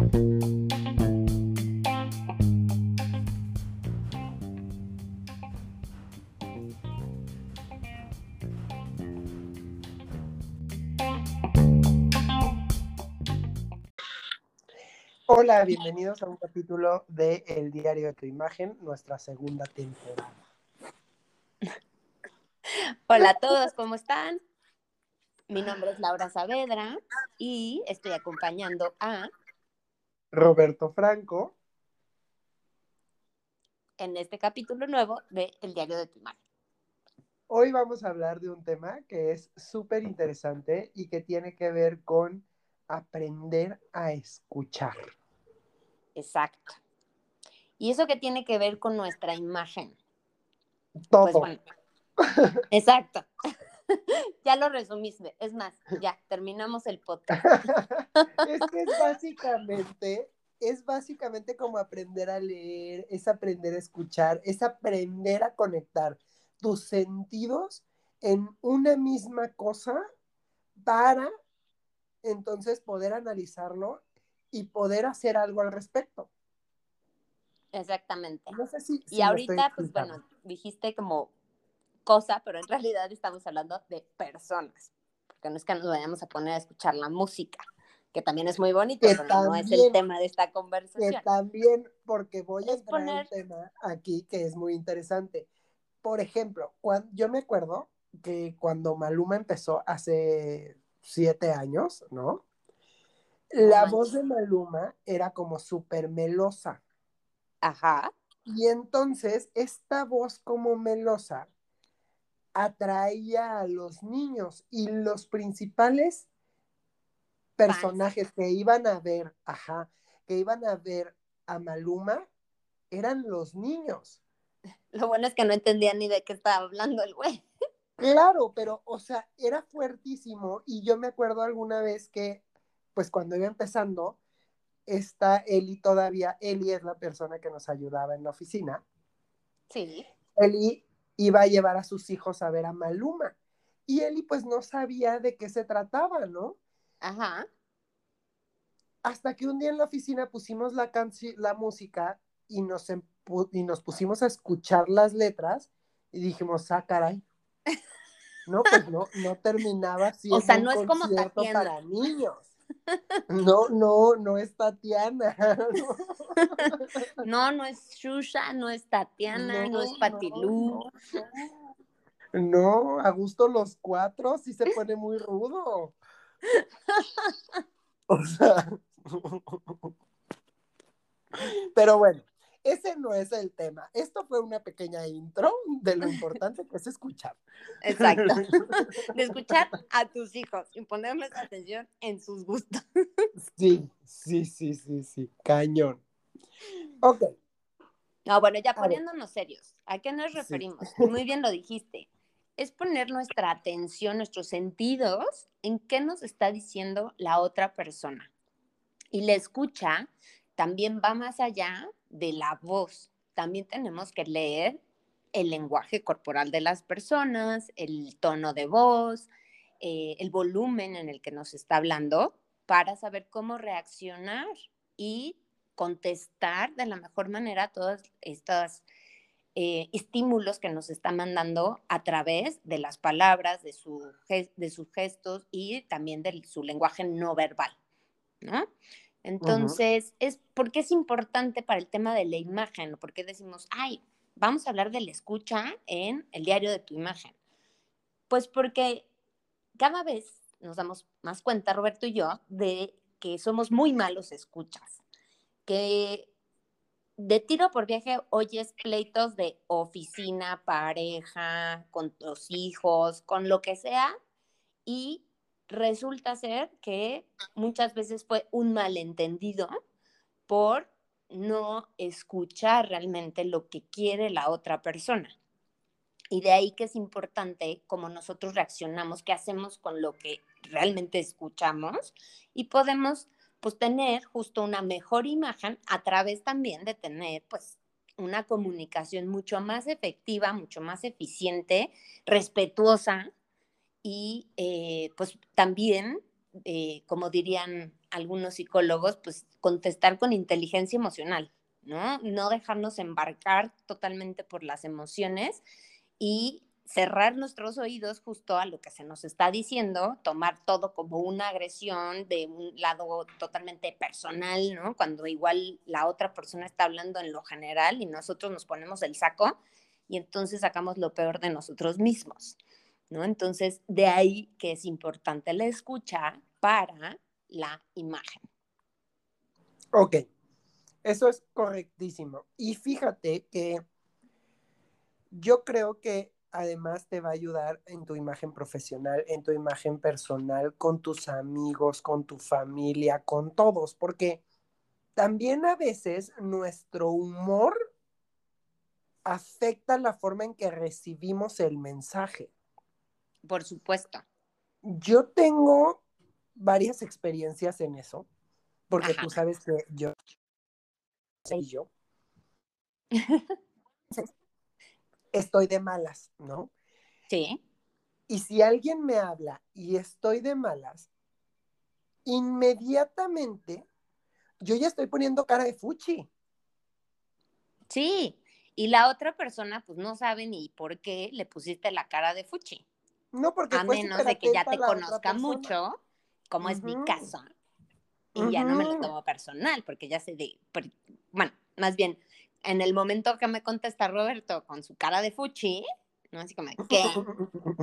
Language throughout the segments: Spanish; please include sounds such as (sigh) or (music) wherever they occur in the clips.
Hola, bienvenidos a un capítulo de El Diario de tu Imagen, nuestra segunda temporada. Hola a todos, ¿cómo están? Mi nombre es Laura Saavedra y estoy acompañando a Roberto Franco. En este capítulo nuevo de El Diario de tu Imagen. Hoy vamos a hablar de un tema que es súper interesante y que tiene que ver con aprender a escuchar. Exacto. ¿Y eso qué tiene que ver con nuestra imagen? Todo. Pues bueno, (laughs) exacto. (laughs) ya lo resumiste. Es más, ya terminamos el podcast. (laughs) es que es básicamente, es básicamente como aprender a leer, es aprender a escuchar, es aprender a conectar tus sentidos en una misma cosa para entonces poder analizarlo y poder hacer algo al respecto. Exactamente. No sé si, y ahorita, pues bueno, dijiste como cosa, pero en realidad estamos hablando de personas, porque no es que nos vayamos a poner a escuchar la música, que también es muy bonito, pero no es el tema de esta conversación. Que también, porque voy a poner un tema aquí que es muy interesante. Por ejemplo, cuando, yo me acuerdo que cuando Maluma empezó hace siete años, ¿no? La voz de Maluma era como súper melosa. Ajá. Y entonces esta voz como melosa atraía a los niños y los principales personajes que iban a ver, ajá, que iban a ver a Maluma eran los niños. Lo bueno es que no entendían ni de qué estaba hablando el güey. Claro, pero, o sea, era fuertísimo y yo me acuerdo alguna vez que pues cuando iba empezando, está Eli todavía, Eli es la persona que nos ayudaba en la oficina. Sí. Eli iba a llevar a sus hijos a ver a Maluma. Y Eli pues no sabía de qué se trataba, ¿no? Ajá. Hasta que un día en la oficina pusimos la, la música y nos, y nos pusimos a escuchar las letras y dijimos, ah, caray. No, pues no, no terminaba (laughs) siendo o sea, no es como para niños. No, no, no es Tatiana. (laughs) No, no es Shusha, no es Tatiana, no, es Patilú. No, a gusto los cuatro sí se pone muy rudo. O sea. Pero bueno, ese no es el tema. Esto fue una pequeña intro de lo importante que es escuchar. Exacto. (laughs) De escuchar a tus hijos y ponerles atención en sus gustos. Sí, sí, sí, sí, sí. Cañón. Ok. No, bueno, ya poniéndonos serios, ¿a qué nos referimos? Muy bien lo dijiste. Es poner nuestra atención, nuestros sentidos en qué nos está diciendo la otra persona. Y la escucha también va más allá de la voz. También tenemos que leer el lenguaje corporal de las personas, el tono de voz, eh, el volumen en el que nos está hablando para saber cómo reaccionar y contestar de la mejor manera todos estos eh, estímulos que nos está mandando a través de las palabras, de, su, de sus gestos y también de su lenguaje no verbal. ¿no? Entonces, es porque es importante para el tema de la imagen, porque decimos, ay, vamos a hablar de la escucha en el diario de tu imagen. Pues porque cada vez nos damos más cuenta, Roberto y yo, de que somos muy malos escuchas, que de tiro por viaje oyes pleitos de oficina, pareja, con los hijos, con lo que sea, y resulta ser que muchas veces fue un malentendido por no escuchar realmente lo que quiere la otra persona. Y de ahí que es importante cómo nosotros reaccionamos, qué hacemos con lo que realmente escuchamos y podemos pues tener justo una mejor imagen a través también de tener pues una comunicación mucho más efectiva, mucho más eficiente, respetuosa y eh, pues también, eh, como dirían algunos psicólogos, pues contestar con inteligencia emocional, ¿no? No dejarnos embarcar totalmente por las emociones y cerrar nuestros oídos justo a lo que se nos está diciendo, tomar todo como una agresión de un lado totalmente personal, ¿no? Cuando igual la otra persona está hablando en lo general y nosotros nos ponemos el saco y entonces sacamos lo peor de nosotros mismos, ¿no? Entonces, de ahí que es importante la escucha para la imagen. Ok, eso es correctísimo. Y fíjate que yo creo que además te va a ayudar en tu imagen profesional, en tu imagen personal, con tus amigos, con tu familia, con todos, porque también a veces nuestro humor afecta la forma en que recibimos el mensaje. Por supuesto. Yo tengo varias experiencias en eso, porque tú sabes que yo y yo (laughs) estoy de malas, ¿no? Sí. Y si alguien me habla y estoy de malas, inmediatamente yo ya estoy poniendo cara de fuchi. Sí, y la otra persona pues no sabe ni por qué le pusiste la cara de fuchi. No, porque a menos de que ya te conozca mucho, como es mi caso. Y ya no me lo tomo personal, porque ya sé de, bueno, más bien, en el momento que me contesta Roberto con su cara de fuchi, ¿no? Así como, (laughs) que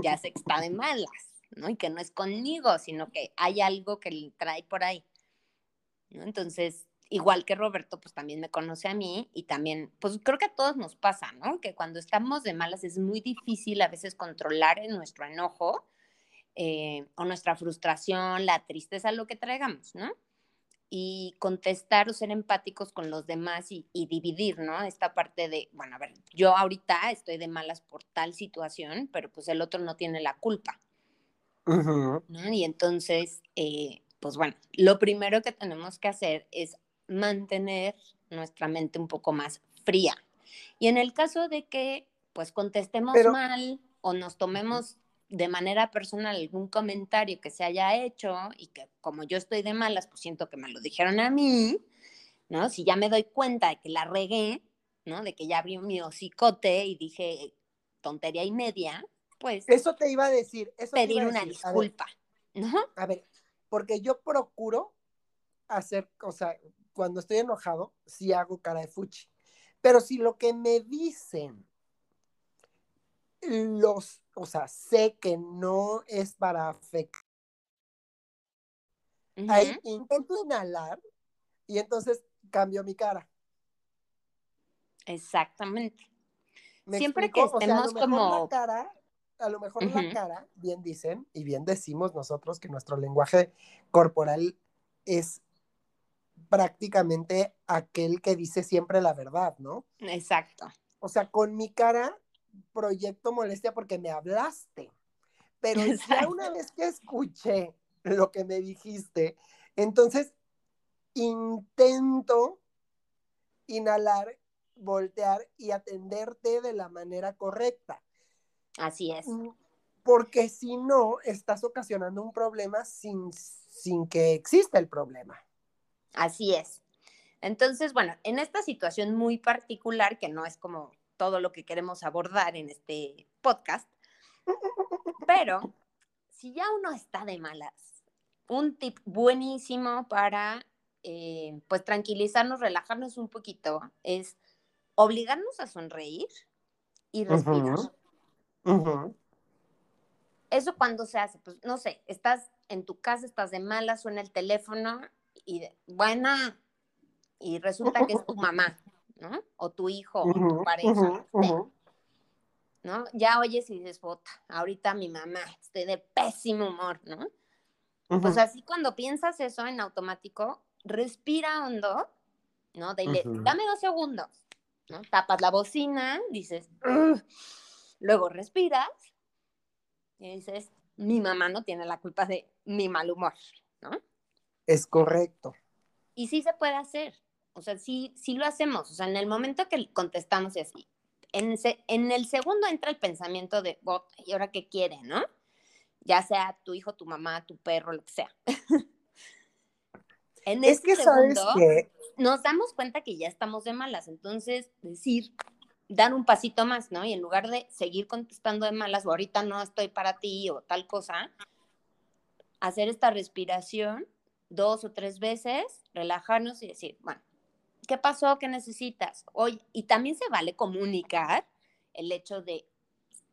Ya sé que está de malas, ¿no? Y que no es conmigo, sino que hay algo que le trae por ahí, ¿no? Entonces, igual que Roberto, pues también me conoce a mí y también, pues creo que a todos nos pasa, ¿no? Que cuando estamos de malas es muy difícil a veces controlar nuestro enojo eh, o nuestra frustración, la tristeza, lo que traigamos, ¿no? Y contestar o ser empáticos con los demás y, dividir, ¿no? Esta parte de, bueno, a ver, yo ahorita estoy de malas por tal situación, pero pues el otro no tiene la culpa. ¿no? Y entonces, eh, pues bueno, lo primero que tenemos que hacer es mantener nuestra mente un poco más fría. Y en el caso de que pues contestemos mal o nos tomemos de manera personal algún comentario que se haya hecho y que como yo estoy de malas, pues siento que me lo dijeron a mí, ¿no? Si ya me doy cuenta de que la regué, ¿no? De que ya abrí mi hocicote y dije tontería y media, pues... Eso te iba a decir. Eso pedir una disculpa, ¿no? A ver, porque yo procuro hacer, o sea, cuando estoy enojado, sí hago cara de fuchi. Pero si lo que me dicen los, o sea, sé que no es para afectar. Ahí intento inhalar y entonces cambio mi cara. Exactamente. Siempre que estemos como... La cara, a lo mejor la cara, bien dicen y bien decimos nosotros que nuestro lenguaje corporal es prácticamente aquel que dice siempre la verdad, ¿no? Exacto. O sea, con mi cara proyecto molestia porque me hablaste. Pero ya una vez que escuché lo que me dijiste, entonces intento inhalar, voltear y atenderte de la manera correcta. Así es. Mm, porque si no, estás ocasionando un problema sin, sin que exista el problema. Así es. Entonces, bueno, en esta situación muy particular, que no es como todo lo que queremos abordar en este podcast. (laughs) Pero si ya uno está de malas, un tip buenísimo para eh, pues tranquilizarnos, relajarnos un poquito es obligarnos a sonreír y respirar. Eso cuando se hace, pues no sé, estás en tu casa, estás de malas, suena el teléfono y buena, y resulta que es tu mamá. ¿No? O tu hijo, o tu pareja, ¿no? Ya oyes y dices, puta, ahorita mi mamá, estoy de pésimo humor, ¿no? Pues así cuando piensas eso en automático, respira hondo, ¿no? dame dos segundos, ¿no? Tapas la bocina, dices, luego respiras y dices, mi mamá no tiene la culpa de mi mal humor, ¿no? Es correcto. Y sí se puede hacer, o sea, sí, sí lo hacemos. O sea, en el momento que contestamos y así, en, en el segundo entra el pensamiento de, oh, ¿y ahora qué quiere, no? Ya sea tu hijo, tu mamá, tu perro, lo que sea. (laughs) En es que sabes que nos damos cuenta que ya estamos de malas, entonces decir, dar un pasito más, ¿no? Y en lugar de seguir contestando de malas o ahorita no estoy para ti o tal cosa, hacer esta respiración dos o tres veces, relajarnos y decir, bueno, ¿qué pasó? ¿Qué necesitas? Hoy, y también se vale comunicar el hecho de,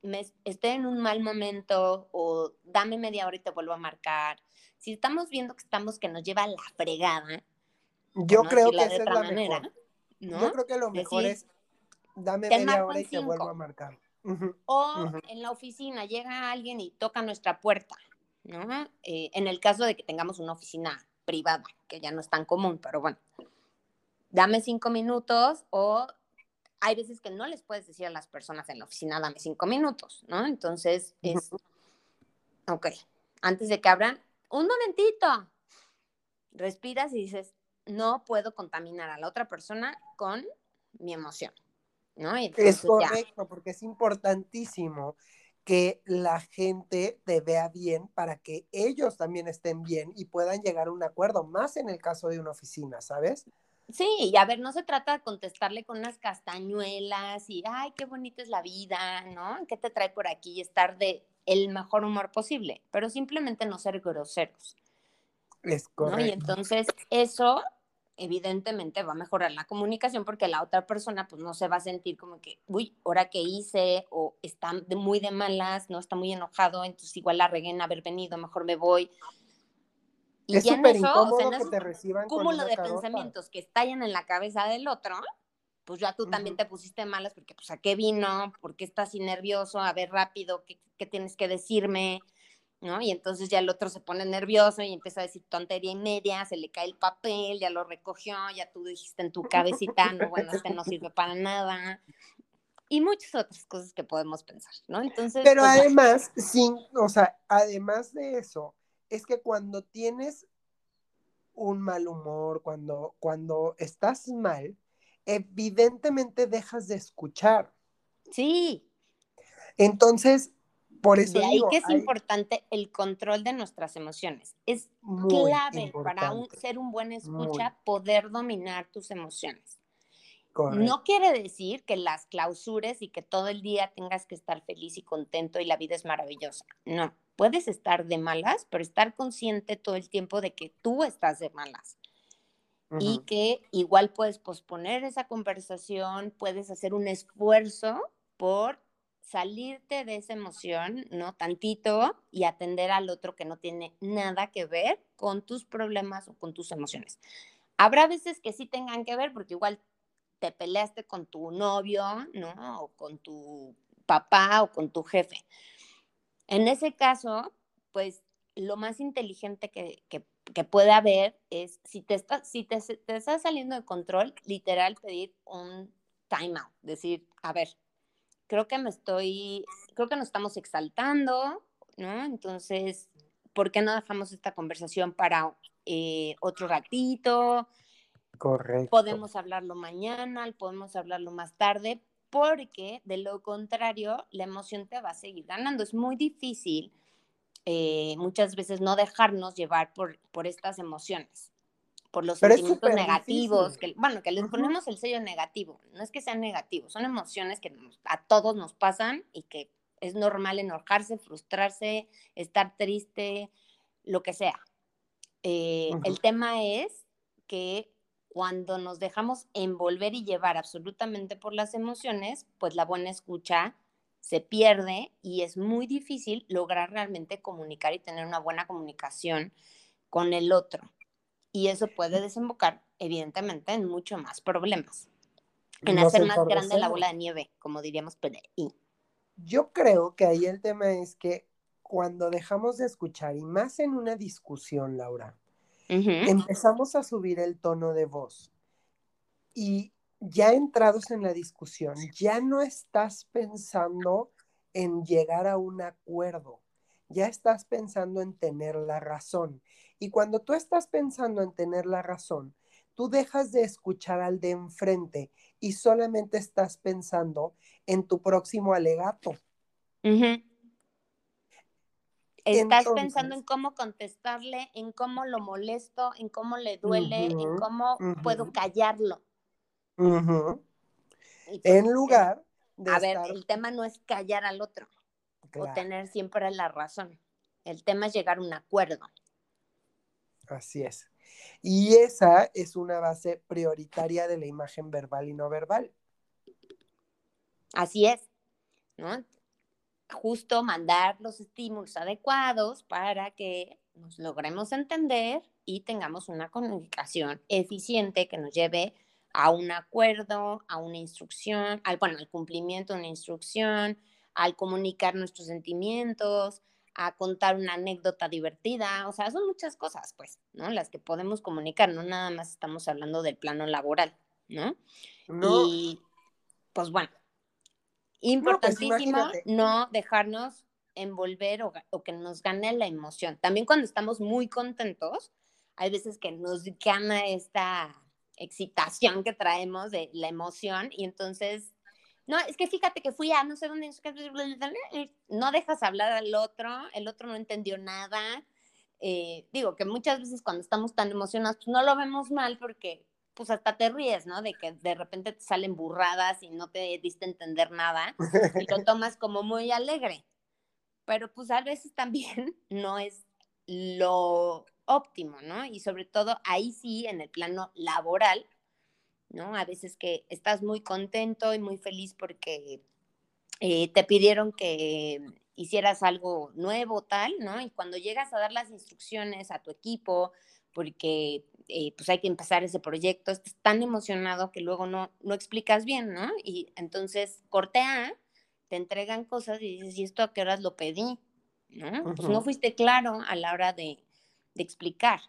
me, estoy en un mal momento o dame media hora y te vuelvo a marcar. Si estamos viendo que estamos que nos lleva a la fregada. Yo creo que esa es la manera, mejor. Yo creo que lo mejor es dame media hora y te vuelvo a marcar. o en la oficina llega alguien y toca nuestra puerta, ¿no? Eh, en el caso de que tengamos una oficina privada, que ya no es tan común, pero bueno, dame cinco minutos o hay veces que no les puedes decir a las personas en la oficina, dame cinco minutos, ¿no? Entonces es, ok, antes de que abran, un momentito, respiras y dices, no puedo contaminar a la otra persona con mi emoción, ¿no? es correcto, porque es importantísimo que la gente te vea bien para que ellos también estén bien y puedan llegar a un acuerdo, más en el caso de una oficina, ¿sabes? Sí, y a ver, no se trata de contestarle con unas castañuelas y, ay, qué bonita es la vida, ¿no? ¿Qué te trae por aquí? Y estar de el mejor humor posible, pero simplemente no ser groseros. Es correcto. Y entonces eso evidentemente va a mejorar la comunicación porque la otra persona pues no se va a sentir como que, uy, ahora que hice o está muy de malas, no está muy enojado, entonces igual la regué en haber venido, mejor me voy. Y es súper incómodo que te reciban cúmulo de pensamientos que estallan en la cabeza del otro, pues ya tú también te pusiste malas porque pues a qué vino, por qué estás así nervioso, a ver rápido, qué, qué tienes que decirme, ¿no? Y entonces ya el otro se pone nervioso y empieza a decir tontería y media, se le cae el papel, ya lo recogió, ya tú dijiste en tu cabecita, no, bueno, este no sirve para nada. Y muchas otras cosas que podemos pensar, ¿no? Entonces. Pero pues, además, sin, o sea, además de eso, es que cuando tienes un mal humor, cuando, cuando estás mal, evidentemente dejas de escuchar. Sí. Entonces, por eso. De ahí que es importante el control de nuestras emociones. Es clave para ser un buen escucha poder dominar tus emociones. No quiere decir que las clausures y que todo el día tengas que estar feliz y contento y la vida es maravillosa. No, puedes estar de malas, pero estar consciente todo el tiempo de que tú estás de malas. Y que igual puedes posponer esa conversación, puedes hacer un esfuerzo por salirte de esa emoción, ¿no? Tantito y atender al otro que no tiene nada que ver con tus problemas o con tus emociones. Habrá veces que sí tengan que ver porque igual te peleaste con tu novio, ¿no? O con tu papá o con tu jefe. En ese caso, pues lo más inteligente que, que, puede haber es, si, te, está, si te, te estás saliendo de control, literal pedir un time out, decir, a ver, creo que me estoy, creo que nos estamos exaltando, ¿no? Entonces, ¿por qué no dejamos esta conversación para eh, otro ratito? Correcto. Podemos hablarlo mañana, podemos hablarlo más tarde, porque de lo contrario, la emoción te va a seguir ganando. Es muy difícil eh, muchas veces no dejarnos llevar por, por estas emociones por los sentimientos negativos, que, bueno, que les ponemos el sello negativo, no es que sean negativos, son emociones que a todos nos pasan y que es normal enojarse, frustrarse, estar triste, lo que sea. Eh, el tema es que cuando nos dejamos envolver y llevar absolutamente por las emociones, pues la buena escucha se pierde y es muy difícil lograr realmente comunicar y tener una buena comunicación con el otro y eso puede desembocar, evidentemente, en mucho más problemas, en hacer más grande la bola de nieve, como diríamos PDI. Yo creo que ahí el tema es que cuando dejamos de escuchar, y más en una discusión, Laura, empezamos a subir el tono de voz y ya entrados en la discusión, ya no estás pensando en llegar a un acuerdo, ya estás pensando en tener la razón. Y cuando tú estás pensando en tener la razón, tú dejas de escuchar al de enfrente y solamente estás pensando en tu próximo alegato. Estás pensando en cómo contestarle, en cómo lo molesto, en cómo le duele, en cómo puedo callarlo. en lugar de. A ver, el tema no es callar al otro o tener siempre la razón. El tema es llegar a un acuerdo. Así es. Y esa es una base prioritaria de la imagen verbal y no verbal. Así es, ¿no? Justo mandar los estímulos adecuados para que nos logremos entender y tengamos una comunicación eficiente que nos lleve a un acuerdo, a una instrucción, al, bueno, al cumplimiento de una instrucción, al comunicar nuestros sentimientos, a contar una anécdota divertida, o sea, son muchas cosas, pues, ¿no? Las que podemos comunicar, no nada más estamos hablando del plano laboral, ¿no? Y, pues bueno, importantísimo no, dejarnos envolver o, o, que nos gane la emoción. También cuando estamos muy contentos, hay veces que nos gana esta excitación que traemos de la emoción y entonces no, es que fíjate que fui a no sé dónde, no dejas hablar al otro, el otro no entendió nada. Eh, digo que muchas veces cuando estamos tan emocionados, pues no lo vemos mal porque pues hasta te ríes, ¿no? De que de repente te salen burradas y no te diste a entender nada y lo (laughs) tomas como muy alegre. Pero pues a veces también (laughs) no es lo óptimo, ¿no? Y sobre todo ahí sí, en el plano laboral, ¿no? A veces que estás muy contento y muy feliz porque eh, te pidieron que hicieras algo nuevo, tal, ¿no? Y cuando llegas a dar las instrucciones a tu equipo, porque eh, pues hay que empezar ese proyecto, estás tan emocionado que luego no, no explicas bien, ¿no? Y entonces cortea, te entregan cosas y dices, ¿y esto a qué horas lo pedí? ¿No? Pues no fuiste claro a la hora de, de explicar.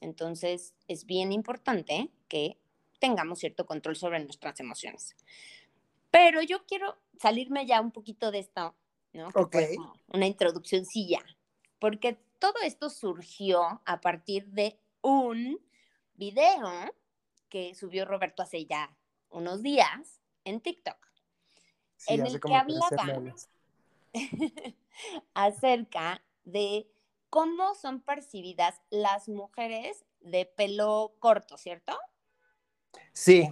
Entonces es bien importante que tengamos cierto control sobre nuestras emociones. Pero yo quiero salirme ya un poquito de esto, ¿no? Que una introducción ya, porque todo esto surgió a partir de un video que subió Roberto hace ya unos días en TikTok, en el que hablaba (laughs) acerca de cómo son percibidas las mujeres de pelo corto, ¿cierto? Sí.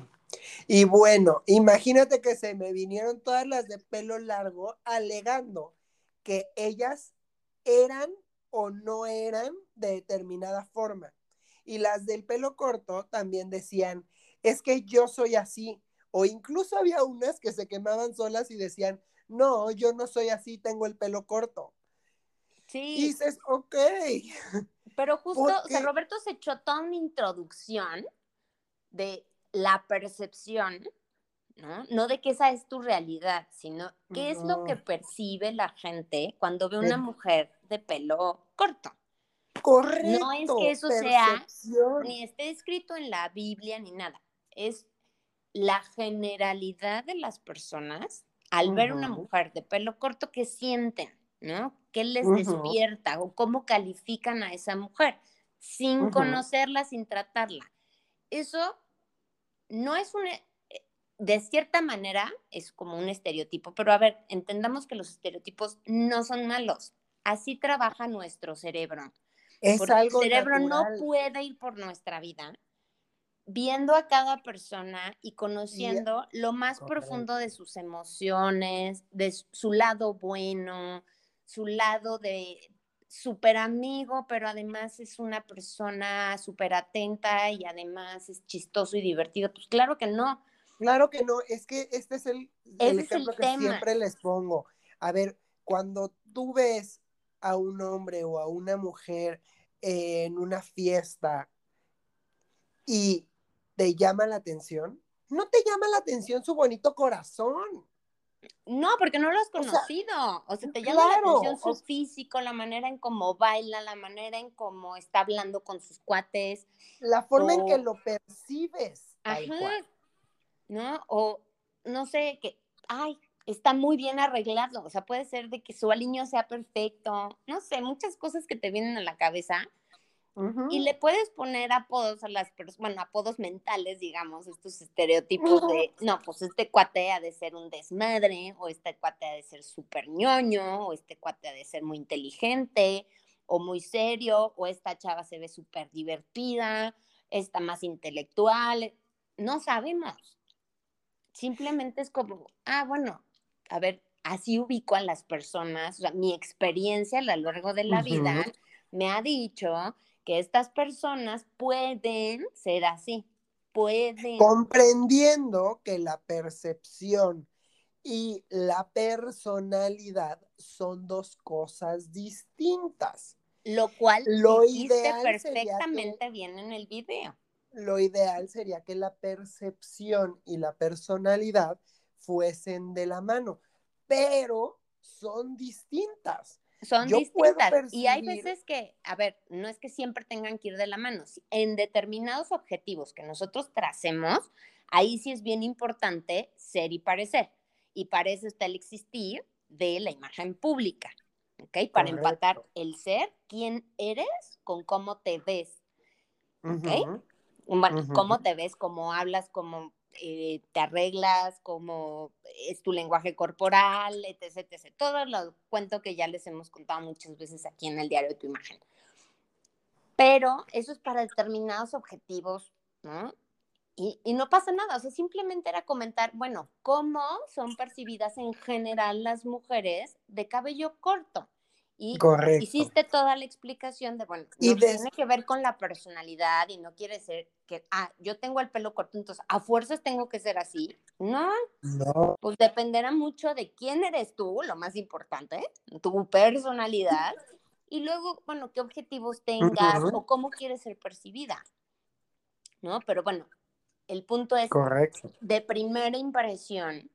Y bueno, imagínate que se me vinieron todas las de pelo largo alegando que ellas eran o no eran de determinada forma. Y las del pelo corto también decían, es que yo soy así. O incluso había unas que se quemaban solas y decían, no, yo no soy así, tengo el pelo corto. Sí. Y dices, ok. Pero justo, o sea, Roberto se echó toda una introducción de la percepción, ¿no? No de que esa es tu realidad, sino qué es lo que percibe la gente cuando ve una mujer de pelo corto. Correcto. No es que eso sea, ni esté escrito en la Biblia ni nada. Es la generalidad de las personas al ver una mujer de pelo corto que sienten, ¿no? ¿Qué les despierta o cómo califican a esa mujer sin conocerla, sin tratarla? Eso no es un, de cierta manera es como un estereotipo, pero a ver, entendamos que los estereotipos no son malos. Así trabaja nuestro cerebro. Es algo el cerebro no puede ir por nuestra vida viendo a cada persona y conociendo lo más profundo de sus emociones, de su lado bueno, su lado de súper amigo, pero además es una persona súper atenta y además es chistoso y divertido. Pues claro que no. Claro que no, es que este es el, ejemplo que siempre les pongo. A ver, cuando tú ves a un hombre o a una mujer en una fiesta y te llama la atención, no te llama la atención su bonito corazón. No, porque no lo has conocido. O sea, te llama la atención su físico, la manera en cómo baila, la manera en cómo está hablando con sus cuates. La forma en que lo percibes. Ajá. ¿No? O no sé, que, ay, está muy bien arreglado. O sea, puede ser de que su aliño sea perfecto. No sé, muchas cosas que te vienen a la cabeza. Y le puedes poner apodos a las personas, bueno, apodos mentales, digamos, estos estereotipos de, no, pues este cuate ha de ser un desmadre, o este cuate ha de ser súper ñoño, o este cuate ha de ser muy inteligente, o muy serio, o esta chava se ve súper divertida, esta más intelectual, no sabemos. Simplemente es como, ah, bueno, a ver, así ubico a las personas, o sea, mi experiencia a lo largo de la vida me ha dicho que estas personas pueden ser así, pueden. Comprendiendo que la percepción y la personalidad son dos cosas distintas. Lo cual lo ideal perfectamente bien en el video. Lo ideal sería que la percepción y la personalidad fuesen de la mano, pero son distintas. Son distintas. Y hay veces que, a ver, no es que siempre tengan que ir de la mano. En determinados objetivos que nosotros tracemos, ahí sí es bien importante ser y parecer. Y parece está el existir de la imagen pública. ¿Ok? Para empatar el ser, quién eres con cómo te ves. ¿Ok? Bueno, cómo te ves, cómo hablas, cómo eh, te arreglas, cómo es tu lenguaje corporal, etc, etc. Todo lo cuento que ya les hemos contado muchas veces aquí en el diario de tu imagen. Pero eso es para determinados objetivos, ¿no? Y, y, no pasa nada, o sea, simplemente era comentar, bueno, cómo son percibidas en general las mujeres de cabello corto. Y hiciste toda la explicación de, bueno, no tiene que ver con la personalidad y no quiere ser que, ah, yo tengo el pelo corto, entonces a fuerzas tengo que ser así. No, no. pues dependerá mucho de quién eres tú, lo más importante, tu personalidad, y luego, bueno, qué objetivos tengas o cómo quieres ser percibida. ¿No? Pero bueno, el punto es, Correcto. de primera impresión,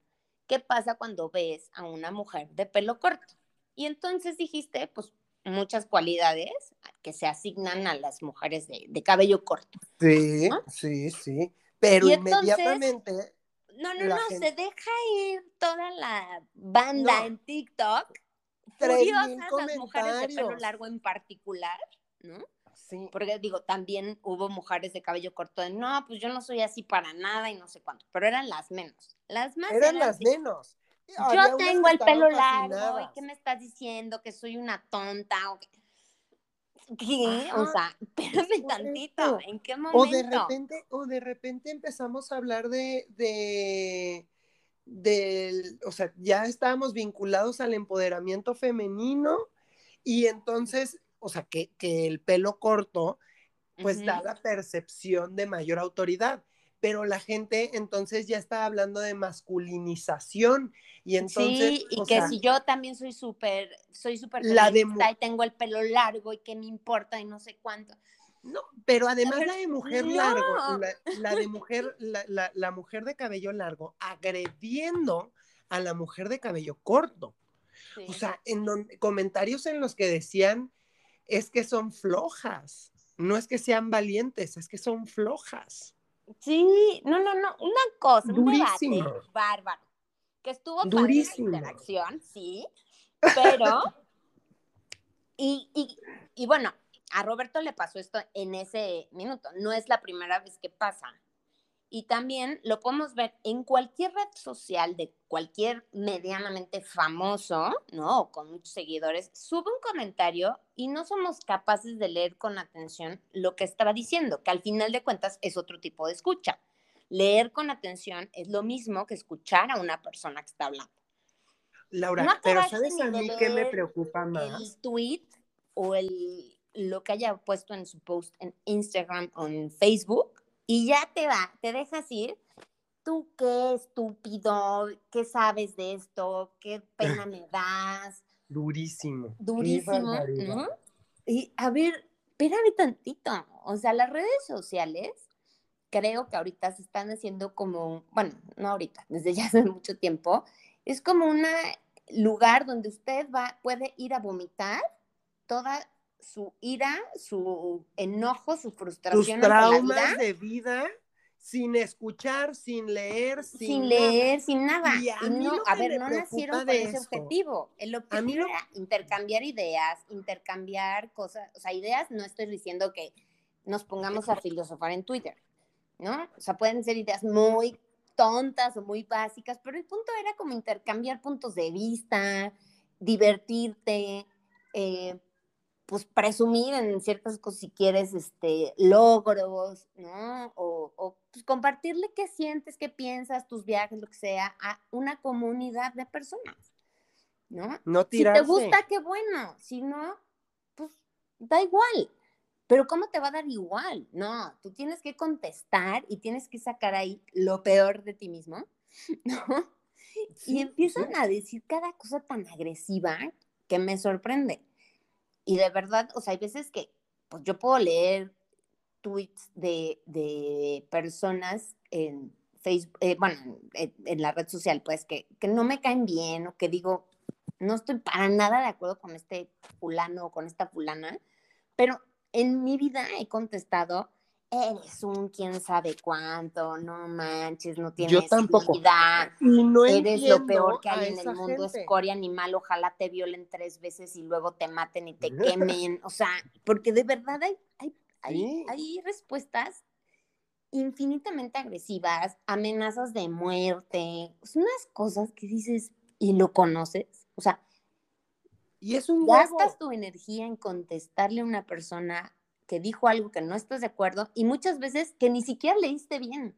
¿qué pasa cuando ves a una mujer de pelo corto? Y entonces dijiste, pues, muchas cualidades que se asignan a las mujeres de, cabello corto. Sí, sí, sí. Pero inmediatamente. No, no, no, se deja ir toda la banda en TikTok. Furiosas las mujeres de pelo largo en particular, ¿no? Sí. Porque digo, también hubo mujeres de cabello corto de no, pues yo no soy así para nada y no sé cuánto, pero eran las menos. Las más eran, las menos. Yo tengo el pelo largo y ¿qué me estás diciendo? Que soy una tonta. ¿O ¿Qué? O sea, (laughs) espérame tantito. ¿En qué momento? O de repente, o de repente empezamos a hablar de, de, del, o sea, ya estábamos vinculados al empoderamiento femenino y entonces, o sea, que, que el pelo corto, pues da la percepción de mayor autoridad pero la gente entonces ya está hablando de masculinización y entonces sí y que si yo también soy súper soy súper la de y tengo el pelo largo y que me importa y no sé cuánto. No pero además la de mujer largo la, de mujer la, la, mujer de cabello largo agrediendo a la mujer de cabello corto. O sea en comentarios en los que decían es que son flojas no es que sean valientes es que son flojas Sí, no, no, no, una cosa, un debate bárbaro, que estuvo Durísimo. la interacción, sí, pero, (laughs) y, y, y bueno, a Roberto le pasó esto en ese minuto, no es la primera vez que pasa, y también lo podemos ver en cualquier red social de cualquier medianamente famoso, ¿no? con muchos seguidores, sube un comentario y no somos capaces de leer con atención lo que estaba diciendo, que al final de cuentas es otro tipo de escucha. Leer con atención es lo mismo que escuchar a una persona que está hablando. Laura, pero ¿sabes a mí qué me preocupa más? El tweet o el, lo que haya puesto en su post en Instagram o en Facebook y ya te va, te dejas ir. Tú qué estúpido, qué sabes de esto, qué pena me das. (laughs) Durísimo. Durísimo, ¿no? Y a ver, espérame tantito. O sea, las redes sociales creo que ahorita se están haciendo como, bueno, no ahorita, desde ya hace mucho tiempo, es como un lugar donde usted va, puede ir a vomitar toda su ira, su enojo, su frustración. Tus traumas de vida sin escuchar, sin leer, sin, sin leer, sin nada. Y a Y no, a ver, no nacieron con ese objetivo. El objetivo era intercambiar ideas, intercambiar cosas, o sea, ideas, no estoy diciendo que nos pongamos a filosofar en Twitter, ¿no? O sea, pueden ser ideas muy tontas o muy básicas, pero el punto era como intercambiar puntos de vista, divertirte, eh, pues presumir en ciertas cosas si quieres, este, logros, ¿no? O, o, pues, compartirle qué sientes, qué piensas, tus viajes, lo que sea, a una comunidad de personas, ¿no? no Si tirarse. te gusta, qué bueno, si no, pues da igual. Pero ¿cómo te va a dar igual? No, tú tienes que contestar y tienes que sacar ahí lo peor de ti mismo, (laughs) ¿no? Sí, y empiezan sí. a decir cada cosa tan agresiva que me sorprende. Y de verdad, o sea, hay veces que pues yo puedo leer tweets de, de personas en Facebook, eh, bueno, en, en la red social, pues que, que no me caen bien o que digo, no estoy para nada de acuerdo con este fulano o con esta fulana, pero en mi vida he contestado, eres un quién sabe cuánto, no manches, no tienes tampoco. vida, Y no eres lo peor que hay en el mundo, gente. escoria animal, ojalá te violen tres veces y luego te maten y te (laughs) quemen, o sea, porque de verdad hay, hay, hay, Sí. hay respuestas infinitamente agresivas, amenazas de muerte, son unas cosas que dices y lo conoces, o sea, Y es un huevo. gastas tu energía en contestarle a una persona que dijo algo que no estás de acuerdo y muchas veces que ni siquiera leíste bien.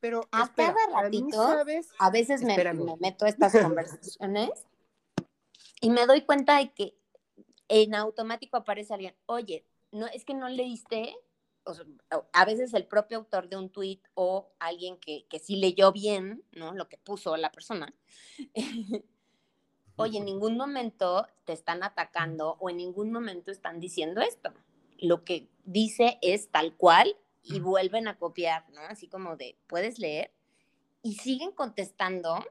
Pero A espera, cada a ratito, ¿sabes? A veces me, meto a estas conversaciones y me doy cuenta de que en automático aparece alguien, oye, no, es que no leíste, o sea, a veces el propio autor de un tweet o alguien que, que sí leyó bien, ¿no? Lo que puso la persona. (laughs) Oye, en ningún momento te están atacando o en ningún momento están diciendo esto. Lo que dice es tal cual y vuelven a copiar, ¿no? Así como de, puedes leer y siguen contestando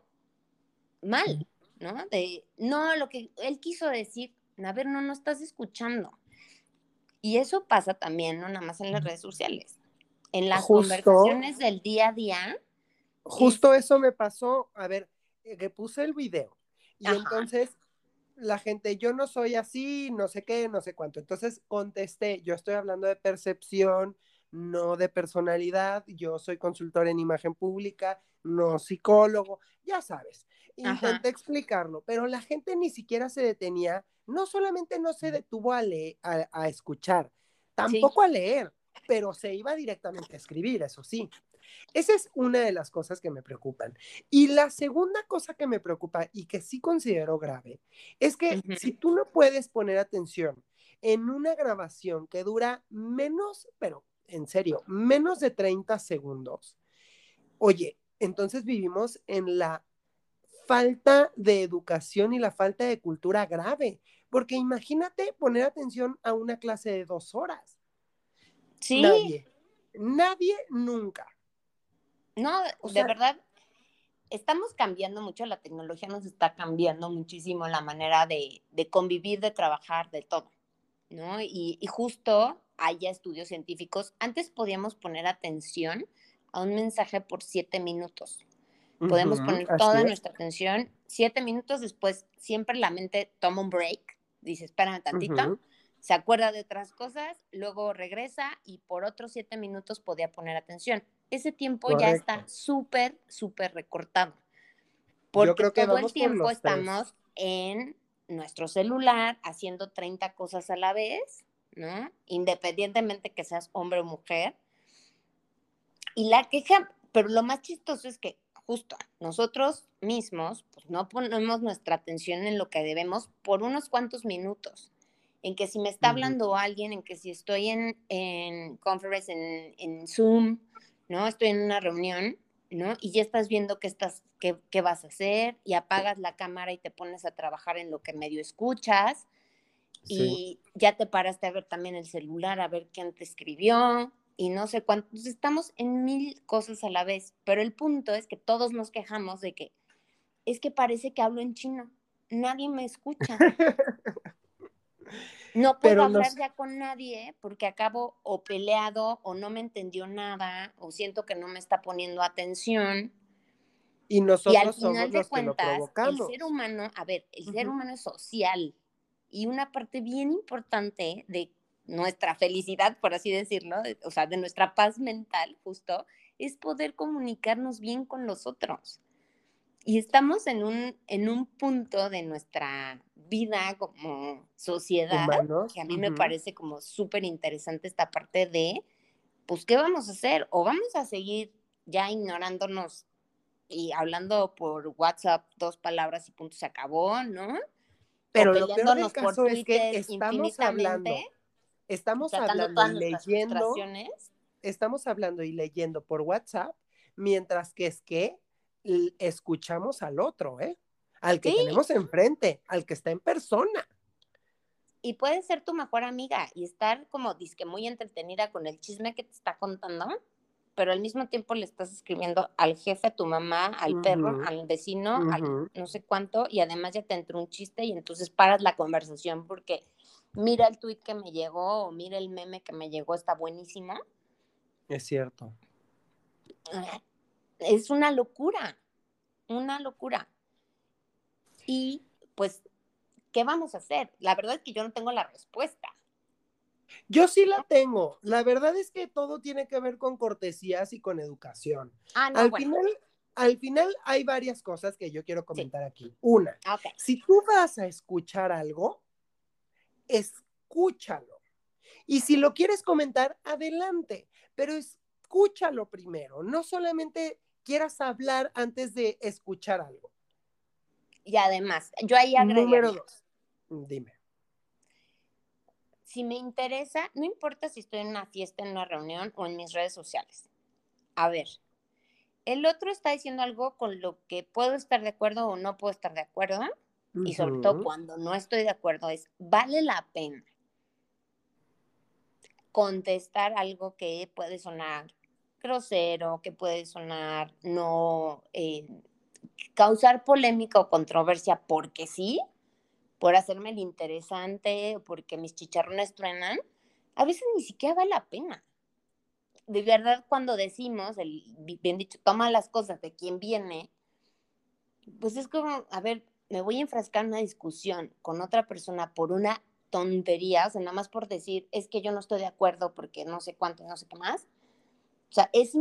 mal, ¿no? De, no, lo que él quiso decir, a ver, no, no estás escuchando. Y eso pasa también, no nada más en las redes sociales. En las Justo. conversaciones del día a día, Justo eso me pasó, a ver, eh, que puse el video y Ajá. entonces la gente, yo no soy así, no sé qué, no sé cuánto. Entonces contesté, yo estoy hablando de percepción, no de personalidad, yo soy consultor en imagen pública, no psicólogo, ya sabes. Intenté Ajá. explicarlo, pero la gente ni siquiera se detenía, no solamente no se detuvo a, leer, a, a escuchar, tampoco a leer, pero se iba directamente a escribir, eso sí. Esa es una de las cosas que me preocupan. Y la segunda cosa que me preocupa y que sí considero grave es que si tú no puedes poner atención en una grabación que dura menos, pero en serio, menos de 30 segundos, oye, entonces vivimos en la falta de educación y la falta de cultura grave. Porque imagínate poner atención a una clase de dos horas. sí, Nadie, nadie nunca. No, O de sea- verdad, estamos cambiando mucho, la tecnología nos está cambiando muchísimo la manera de, de convivir, de trabajar, de todo, ¿no? Y, y justo hay ya estudios científicos. Antes podíamos poner atención a un mensaje por siete minutos. Podemos poner toda es. nuestra atención. Siete minutos después, siempre la mente toma un break, dice, espérame tantito, se acuerda de otras cosas, luego regresa y por otros siete minutos podía poner atención. Ese tiempo ya está súper, súper recortado. Porque creo que todo el tiempo tres. estamos en nuestro celular haciendo 30 cosas a la vez, ¿no? Independientemente que seas hombre o mujer. Y la queja, pero lo más chistoso es que justo nosotros mismos pues, no ponemos nuestra atención en lo que debemos por unos cuantos minutos. En que si me está hablando alguien, en que si estoy en, en conference, en, en Zoom, ¿no? Estoy en una reunión, ¿no? Y ya estás viendo qué, estás, qué, qué vas a hacer y apagas la cámara y te pones a trabajar en lo que medio escuchas Sí. y ya te paraste a ver también el celular, a ver quién te escribió y no sé cuántos. Entonces, Estamos en mil cosas a la vez, pero el punto es que todos nos quejamos de que es que parece que hablo en chino, nadie me escucha. (laughs) No puedo hablar ya con nadie porque acabo o peleado o no me entendió nada o siento que no me está poniendo atención. Y nosotros al final de cuentas, el ser humano, a ver, el ser humano es social y una parte bien importante de nuestra felicidad, por así decirlo, o sea, de nuestra paz mental, justo, es poder comunicarnos bien con los otros. Y estamos en un, en un punto de nuestra vida como sociedad que a mí me parece como súper interesante esta parte de, pues, ¿qué vamos a hacer? O vamos a seguir ya ignorándonos y hablando por WhatsApp dos palabras y punto se acabó, ¿no? Pero lo peor del caso es que estamos hablando, estamos hablando y leyendo, estamos hablando y leyendo por WhatsApp, mientras que es que escuchamos al otro, ¿eh? Al que tenemos enfrente, al que está en persona. Y puede ser tu mejor amiga y estar como disque muy entretenida con el chisme que te está contando, pero al mismo tiempo le estás escribiendo al jefe, a tu mamá, al perro, al vecino, al no sé cuánto, y además ya te entró un chiste y entonces paras la conversación porque mira el tweet que me llegó o mira el meme que me llegó, está buenísimo. Es cierto. Ah, es una locura, una locura. Y pues, ¿qué vamos a hacer? La verdad es que yo no tengo la respuesta. Yo sí la tengo. La verdad es que todo tiene que ver con cortesías y con educación. Ah, al, final, al final hay varias cosas que yo quiero comentar aquí. Una, si tú vas a escuchar algo, escúchalo. Y si lo quieres comentar, adelante, pero escúchalo primero. No solamente quieras hablar antes de escuchar algo. Y además, yo ahí agregaría. Número dos, dime si me interesa, no importa si estoy en una fiesta, en una reunión o en mis redes sociales. A ver, el otro está diciendo algo con lo que puedo estar de acuerdo o no puedo estar de acuerdo. Y sobre todo cuando no estoy de acuerdo es, ¿vale la pena contestar algo que puede sonar grosero, que puede sonar no, eh, causar polémica o controversia porque sí? por hacerme el interesante, porque mis chicharrones truenan, a veces ni siquiera vale la pena. De verdad, cuando decimos, el, bien dicho, toma las cosas de quien viene, pues es como, a ver, me voy a enfrascar en una discusión con otra persona por una tontería, o sea, nada más por decir, es que yo no estoy de acuerdo porque no sé cuánto, no sé qué más. O sea, ¿es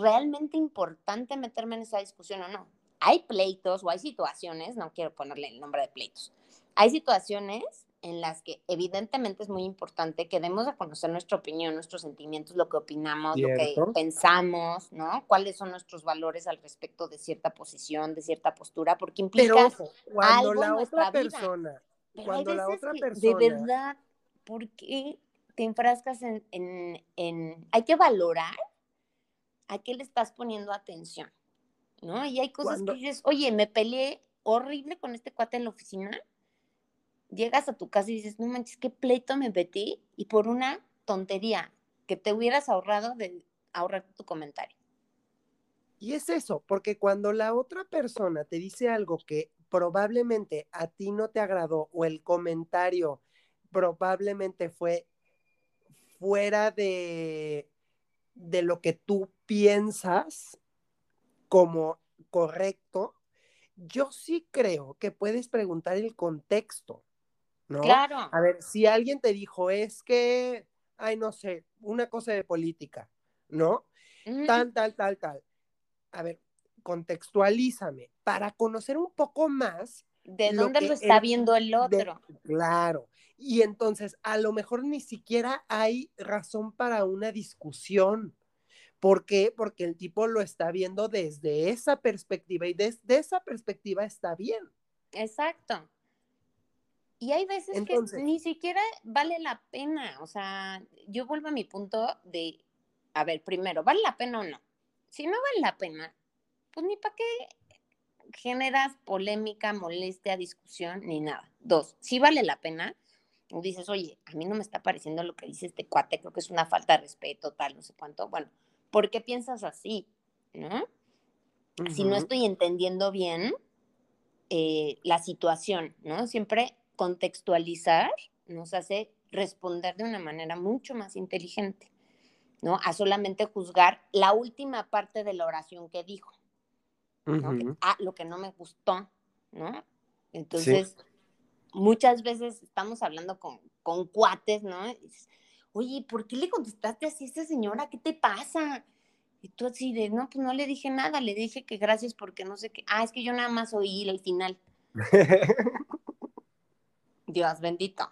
realmente importante meterme en esa discusión o no? Hay pleitos o hay situaciones, no quiero ponerle el nombre de pleitos, hay situaciones en las que evidentemente es muy importante que demos a conocer nuestra opinión, nuestros sentimientos, lo que opinamos, lo que pensamos, ¿no? Cuáles son nuestros valores al respecto de cierta posición, de cierta postura, porque implica Pero cuando la otra persona, cuando la otra persona, de verdad, ¿por qué te enfrascas en, en, hay que valorar a qué le estás poniendo atención, ¿no? Y hay cosas que dices, oye, me peleé horrible con este cuate en la oficina, llegas a tu casa y dices, no manches, qué pleito me metí y por una tontería que te hubieras ahorrado de ahorrar tu comentario. Y es eso, porque cuando la otra persona te dice algo que probablemente a ti no te agradó o el comentario probablemente fue fuera de, de lo que tú piensas como correcto, yo sí creo que puedes preguntar el contexto. ¿no? Claro. A ver, si alguien te dijo, es que, ay, no sé, una cosa de política, ¿no? Tal, tal, tal, tal. A ver, contextualízame para conocer un poco más. ¿De dónde lo está viendo el otro? claro. Y entonces, a lo mejor ni siquiera hay razón para una discusión. ¿Por qué? Porque el tipo lo está viendo desde esa perspectiva y desde esa perspectiva está bien. Exacto. Y hay veces que ni siquiera vale la pena. O sea, yo vuelvo a mi punto de, a ver, primero, ¿vale la pena o no? Si no vale la pena, pues ni para qué generas polémica, molestia, discusión, ni nada. Dos, si vale la pena, dices, oye, a mí no me está pareciendo lo que dice este cuate, creo que es una falta de respeto, tal, no sé cuánto. Bueno, ¿por qué piensas así? ¿No? Si no estoy entendiendo bien eh, la situación, ¿no? Siempre contextualizar nos hace responder de una manera mucho más inteligente, ¿no? A solamente juzgar la última parte de la oración que dijo. ah, lo que no me gustó, ¿no? Entonces, muchas veces estamos hablando con, con cuates, ¿no? Oye, ¿por qué le contestaste así a esta señora? ¿Qué te pasa? Y tú así de, no, pues no le dije nada, le dije que gracias porque no sé qué. Ah, es que yo nada más oí el final. (laughs) Dios bendito.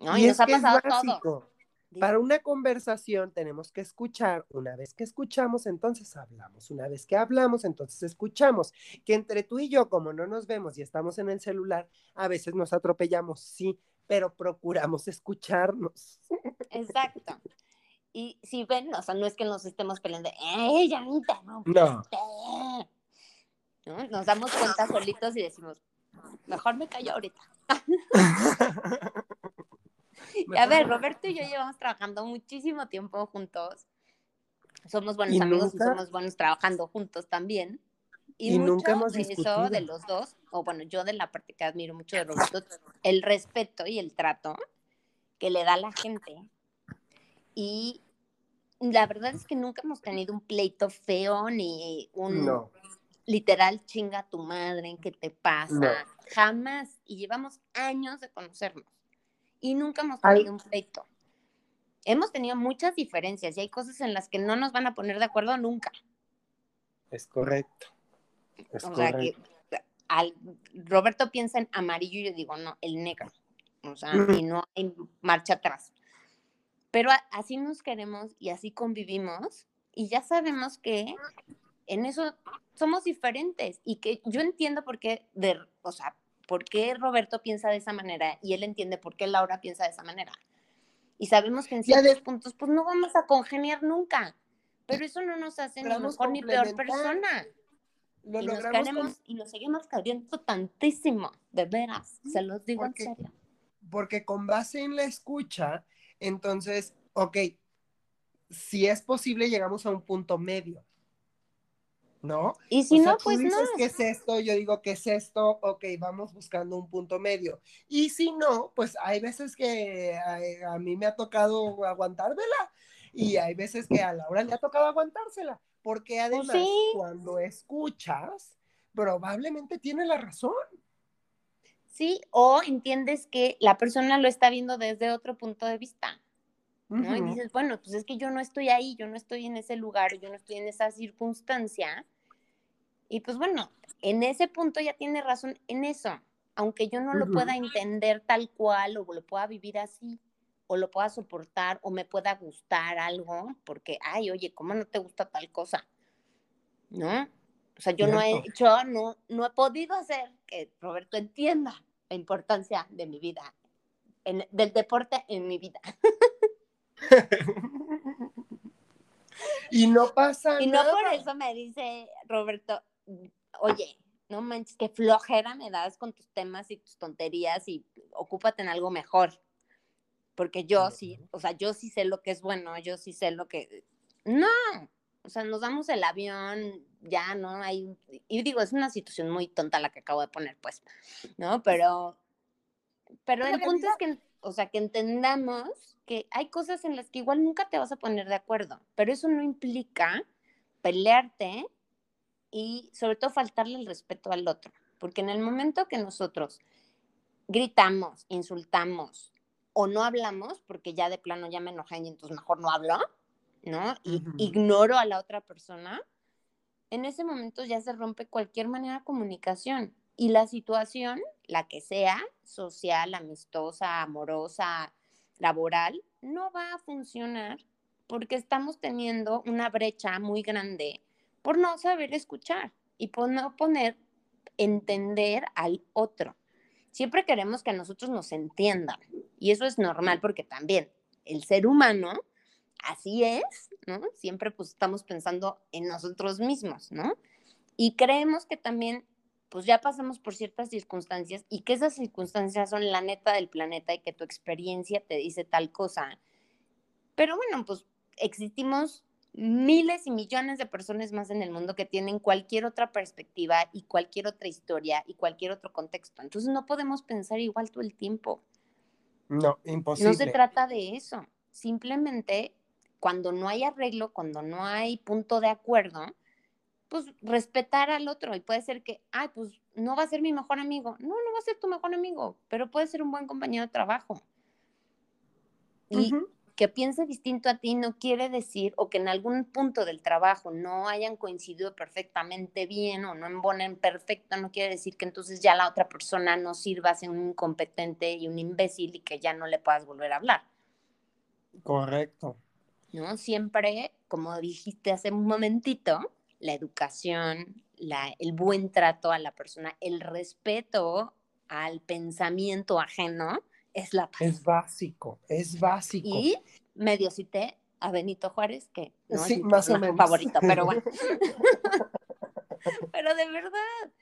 ¿No? Y, nos ha pasado todo. Para una conversación tenemos que escuchar. Una vez que escuchamos, entonces hablamos. Una vez que hablamos, entonces escuchamos. Que entre tú y yo, como no nos vemos y estamos en el celular, a veces nos atropellamos, sí, pero procuramos escucharnos. (laughs) Exacto. Y si ven, o sea, no es que nos estemos peleando, ¡eh, ya no. no. ¿No? Nos damos cuenta solitos y decimos, mejor me callo ahorita. (laughs) a ver, Roberto y yo llevamos trabajando muchísimo tiempo juntos. Somos buenos amigos y somos buenos trabajando juntos también. Y, nunca hemos de eso de los dos, o bueno, yo de la parte que admiro mucho de Roberto, el respeto y el trato que le da a la gente. Y la verdad es que nunca hemos tenido un pleito feo ni un literal chinga tu madre, ¿qué te pasa? Jamás. Y llevamos años de conocernos y nunca hemos tenido un pleito. Hemos tenido muchas diferencias y hay cosas en las que no nos van a poner de acuerdo nunca. Es correcto. O sea que al, Roberto piensa en amarillo y yo digo, no, el negro. O sea, y no hay marcha atrás. Pero así nos queremos y así convivimos y ya sabemos que en eso somos diferentes y que yo entiendo por qué, de, o sea, por qué Roberto piensa de esa manera y él entiende por qué Laura piensa de esa manera. Y sabemos que en ciertos puntos pues no vamos a congeniar nunca, pero eso no nos hace ni mejor ni peor persona. Y nos queremos y nos seguimos cayendo tantísimo, de veras, se los digo en serio. Porque con base en la escucha, entonces, ok, si es posible, llegamos a un punto medio. ¿No? Y si no, pues dices, ¿Qué es esto? Yo digo, ¿qué es esto? Ok, vamos buscando un punto medio. Y si no, pues hay veces que a, mí me ha tocado aguantármela y hay veces que a Laura le ha tocado aguantársela. Porque pues además, cuando escuchas, probablemente tiene la razón. ¿sí? O entiendes que la persona lo está viendo desde otro punto de vista, ¿no? Y dices, bueno, pues es que yo no estoy ahí, yo no estoy en ese lugar, yo no estoy en esa circunstancia. Y pues bueno, en ese punto ya tiene razón en eso, aunque yo no lo pueda entender tal cual o lo pueda vivir así o lo pueda soportar o me pueda gustar algo, porque, ay, oye, ¿cómo no te gusta tal cosa? ¿No? O sea, yo no he hecho, no, no he podido hacer que Roberto entienda la importancia de mi vida, del deporte en mi vida. (laughs) y no pasa y no por eso me dice Roberto, oye, no manches, qué flojera me das con tus temas y tus tonterías y ocúpate en algo mejor. Porque yo sí, o sea, yo sí sé lo que es bueno, yo sí sé lo que... No, o sea, nos damos el avión, ya, ¿no? Hay, y digo, es una situación muy tonta la que acabo de poner, pues, ¿no? Pero, pero el punto es que, o sea, que entendamos que hay cosas en las que igual nunca te vas a poner de acuerdo, pero eso no implica pelearte y sobre todo faltarle el respeto al otro, porque en el momento que nosotros gritamos, insultamos o no hablamos, porque ya de plano ya me enojé y entonces mejor no hablo, ¿no? Y ignoro a la otra persona, en ese momento ya se rompe cualquier manera de comunicación. Y la situación, la que sea, social, amistosa, amorosa, laboral, no va a funcionar porque estamos teniendo una brecha muy grande por no saber escuchar y por no poner, entender al otro. Siempre queremos que a nosotros nos entiendan y eso es normal porque también el ser humano así es, ¿no? Siempre pues estamos pensando en nosotros mismos, ¿no? Y creemos que también pues ya pasamos por ciertas circunstancias y que esas circunstancias son la neta del planeta y que tu experiencia te dice tal cosa. Pero bueno, pues existimos miles y millones de personas más en el mundo que tienen cualquier otra perspectiva y cualquier otra historia y cualquier otro contexto. Entonces no podemos pensar igual todo el tiempo. No, imposible. No se trata de eso. Simplemente cuando no hay arreglo, cuando no hay punto de acuerdo, pues respetar al otro. Y puede ser que, ay, pues no va a ser mi mejor amigo. No, no va a ser tu mejor amigo, pero puede ser un buen compañero de trabajo. Y que piense distinto a ti no quiere decir, o que en algún punto del trabajo no hayan coincidido perfectamente bien o no embonen perfecto, no quiere decir que entonces ya la otra persona no sirva a ser un incompetente y un imbécil y que ya no le puedas volver a hablar. Correcto. ¿No? Siempre, como dijiste hace un momentito, la educación, la, el buen trato a la persona, el respeto al pensamiento ajeno, es la Es básico, es básico. Y medio cité a Benito Juárez, que no es mi más favorito, pero bueno. (laughs) (laughs) pero de verdad,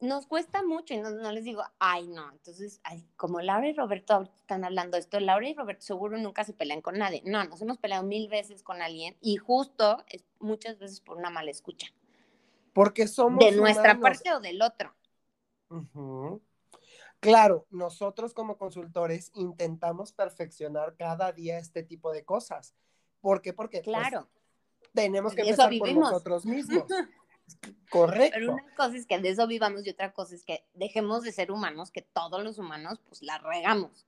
nos cuesta mucho y no, les digo, ay, no. Entonces, como Laura y Roberto están hablando de esto, Laura y Roberto seguro nunca se pelean con nadie. No, nos hemos peleado mil veces con alguien y justo es muchas veces por una mala escucha. Porque somos. De nuestra parte o del otro. Claro, nosotros como consultores intentamos perfeccionar cada día este tipo de cosas. ¿Por qué? Porque pues, claro. tenemos que empezar por nosotros mismos. (laughs) Correcto. Pero una cosa es que de eso vivamos y otra cosa es que dejemos de ser humanos, que todos los humanos pues la regamos,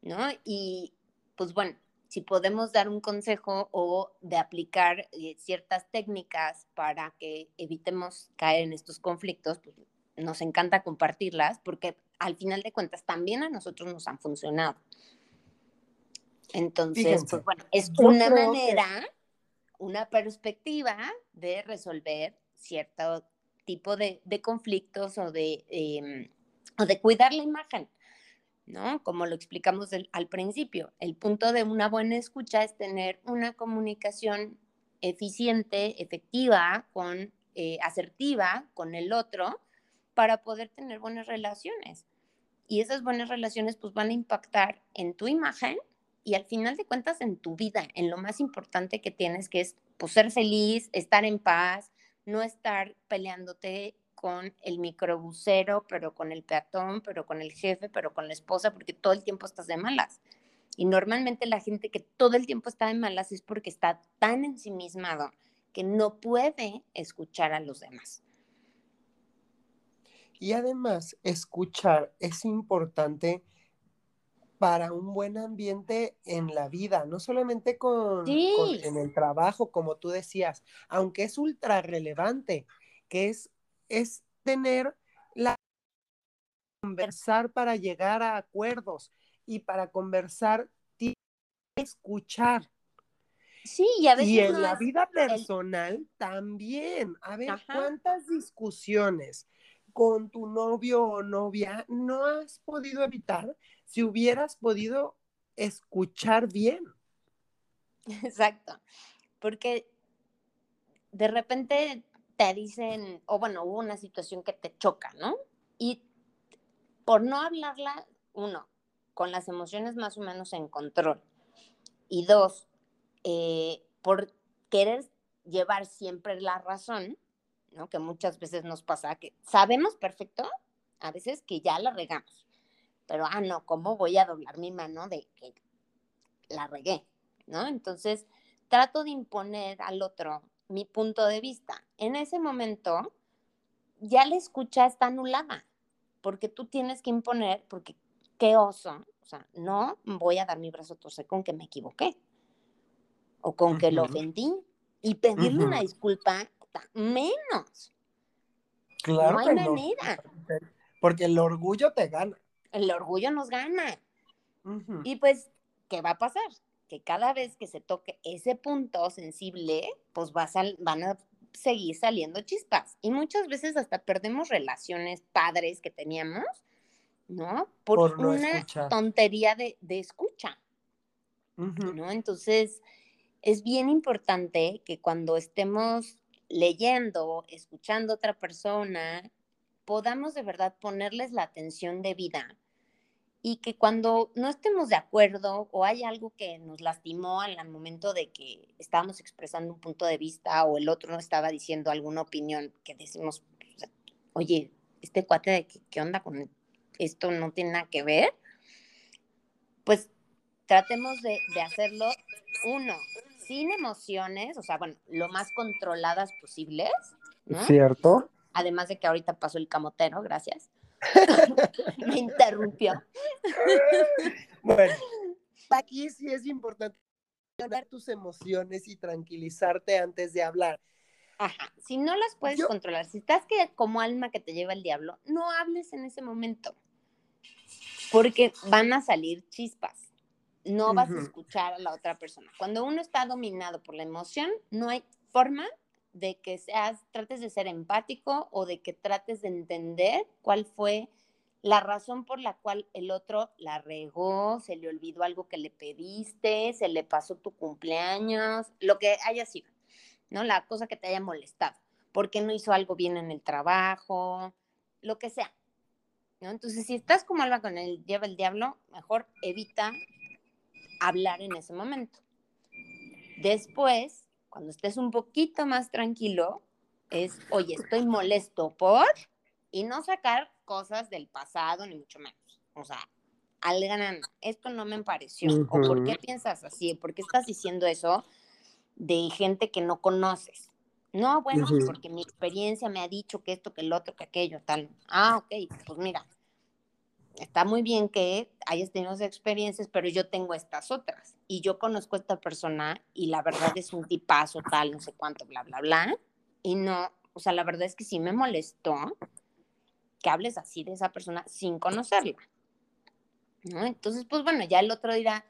¿no? Y pues bueno, si podemos dar un consejo o de aplicar eh, ciertas técnicas para que evitemos caer en estos conflictos, pues nos encanta compartirlas porque al final de cuentas también a nosotros nos han funcionado. Entonces, pues bueno, es una manera, una perspectiva de resolver cierto tipo de, conflictos o de, em, o de cuidar la imagen, ¿no? Como lo explicamos al principio, el punto de una buena escucha es tener una comunicación eficiente, efectiva, con, eh, asertiva con el otro para poder tener buenas relaciones y esas buenas relaciones pues van a impactar en tu imagen y al final de cuentas en tu vida, en lo más importante que tienes, que es pues, ser feliz, estar en paz, no estar peleándote con el microbusero, pero con el peatón, pero con el jefe, pero con la esposa, porque todo el tiempo estás de malas. Y normalmente la gente que todo el tiempo está de malas es porque está tan ensimismado que no puede escuchar a los demás. Y además, escuchar es importante para un buen ambiente en la vida, no solamente con, en el trabajo, como tú decías, aunque es ultra relevante, que es, es tener la conversar para llegar a acuerdos y para conversar escuchar. Sí, y a veces. Y en la vida personal también. A ver, ¿cuántas discusiones con tu novio o novia no has podido evitar si hubieras podido escuchar bien. (laughs) Exacto, porque de repente te dicen, o bueno, hubo una situación que te choca, ¿no? Y por no hablarla, uno, con las emociones más o menos en control, y dos, eh, por querer llevar siempre la razón, ¿no? Que muchas veces nos pasa que sabemos perfecto, a veces que ya la regamos, pero, ah, no, ¿cómo voy a doblar mi mano de que la regué? ¿No? Entonces, trato de imponer al otro mi punto de vista. En ese momento, ya la escucha está anulada, porque tú tienes que imponer, porque qué oso, o sea, no voy a dar mi brazo torcer con que me equivoqué o con que lo ofendí y pedirle una disculpa menos. Claro no hay manera. Porque el orgullo te gana. El orgullo nos gana. Y pues, ¿qué va a pasar? Que cada vez que se toque ese punto sensible, pues va van a seguir saliendo chispas. Y muchas veces hasta perdemos relaciones padres que teníamos, ¿no? Por, una tontería de, escucha. ¿No? Entonces, es bien importante que cuando estemos leyendo, escuchando a otra persona, podamos de verdad ponerles la atención de vida y que cuando no estemos de acuerdo o hay algo que nos lastimó al momento de que estábamos expresando un punto de vista o el otro no estaba diciendo alguna opinión que decimos, oye, este cuate de qué, onda con esto no tiene nada que ver, pues tratemos de hacerlo, uno, sin emociones, o sea, bueno, lo más controladas posibles. ¿no? ¿Cierto? Además de que ahorita pasó el camotero, gracias. (laughs) Me interrumpió. (laughs) bueno, (laughs) aquí sí es importante controlar tus emociones y tranquilizarte antes de hablar. Ajá, si no las puedes Yo- controlar, si estás que como alma que te lleva el diablo, no hables en ese momento, porque van a salir chispas. No vas a escuchar a la otra persona. Cuando uno está dominado por la emoción, no hay forma de que seas, trates de ser empático o de que trates de entender cuál fue la razón por la cual el otro la regó, se le olvidó algo que le pediste, se le pasó tu cumpleaños, lo que haya sido, ¿no? La cosa que te haya molestado, porque no hizo algo bien en el trabajo, lo que sea, ¿no? Entonces, si estás como alma con el lleva el diablo, mejor evita hablar en ese momento. Después, cuando estés un poquito más tranquilo, es, oye, estoy molesto por, y no sacar cosas del pasado, ni mucho menos. O sea, al grano, esto no me pareció. ¿O por qué piensas así? ¿Por qué estás diciendo eso de gente que no conoces? No, bueno, pues porque mi experiencia me ha dicho que esto, que el otro, que aquello, tal. Ah, ok, pues mira, está muy bien que hayas tenido experiencias, pero yo tengo estas otras. Y yo conozco a esta persona y la verdad es un tipazo, tal, no sé cuánto, bla, bla, bla. Y no, o sea, la verdad es que sí me molestó que hables así de esa persona sin conocerla. ¿no? Entonces, pues bueno, ya el otro dirá,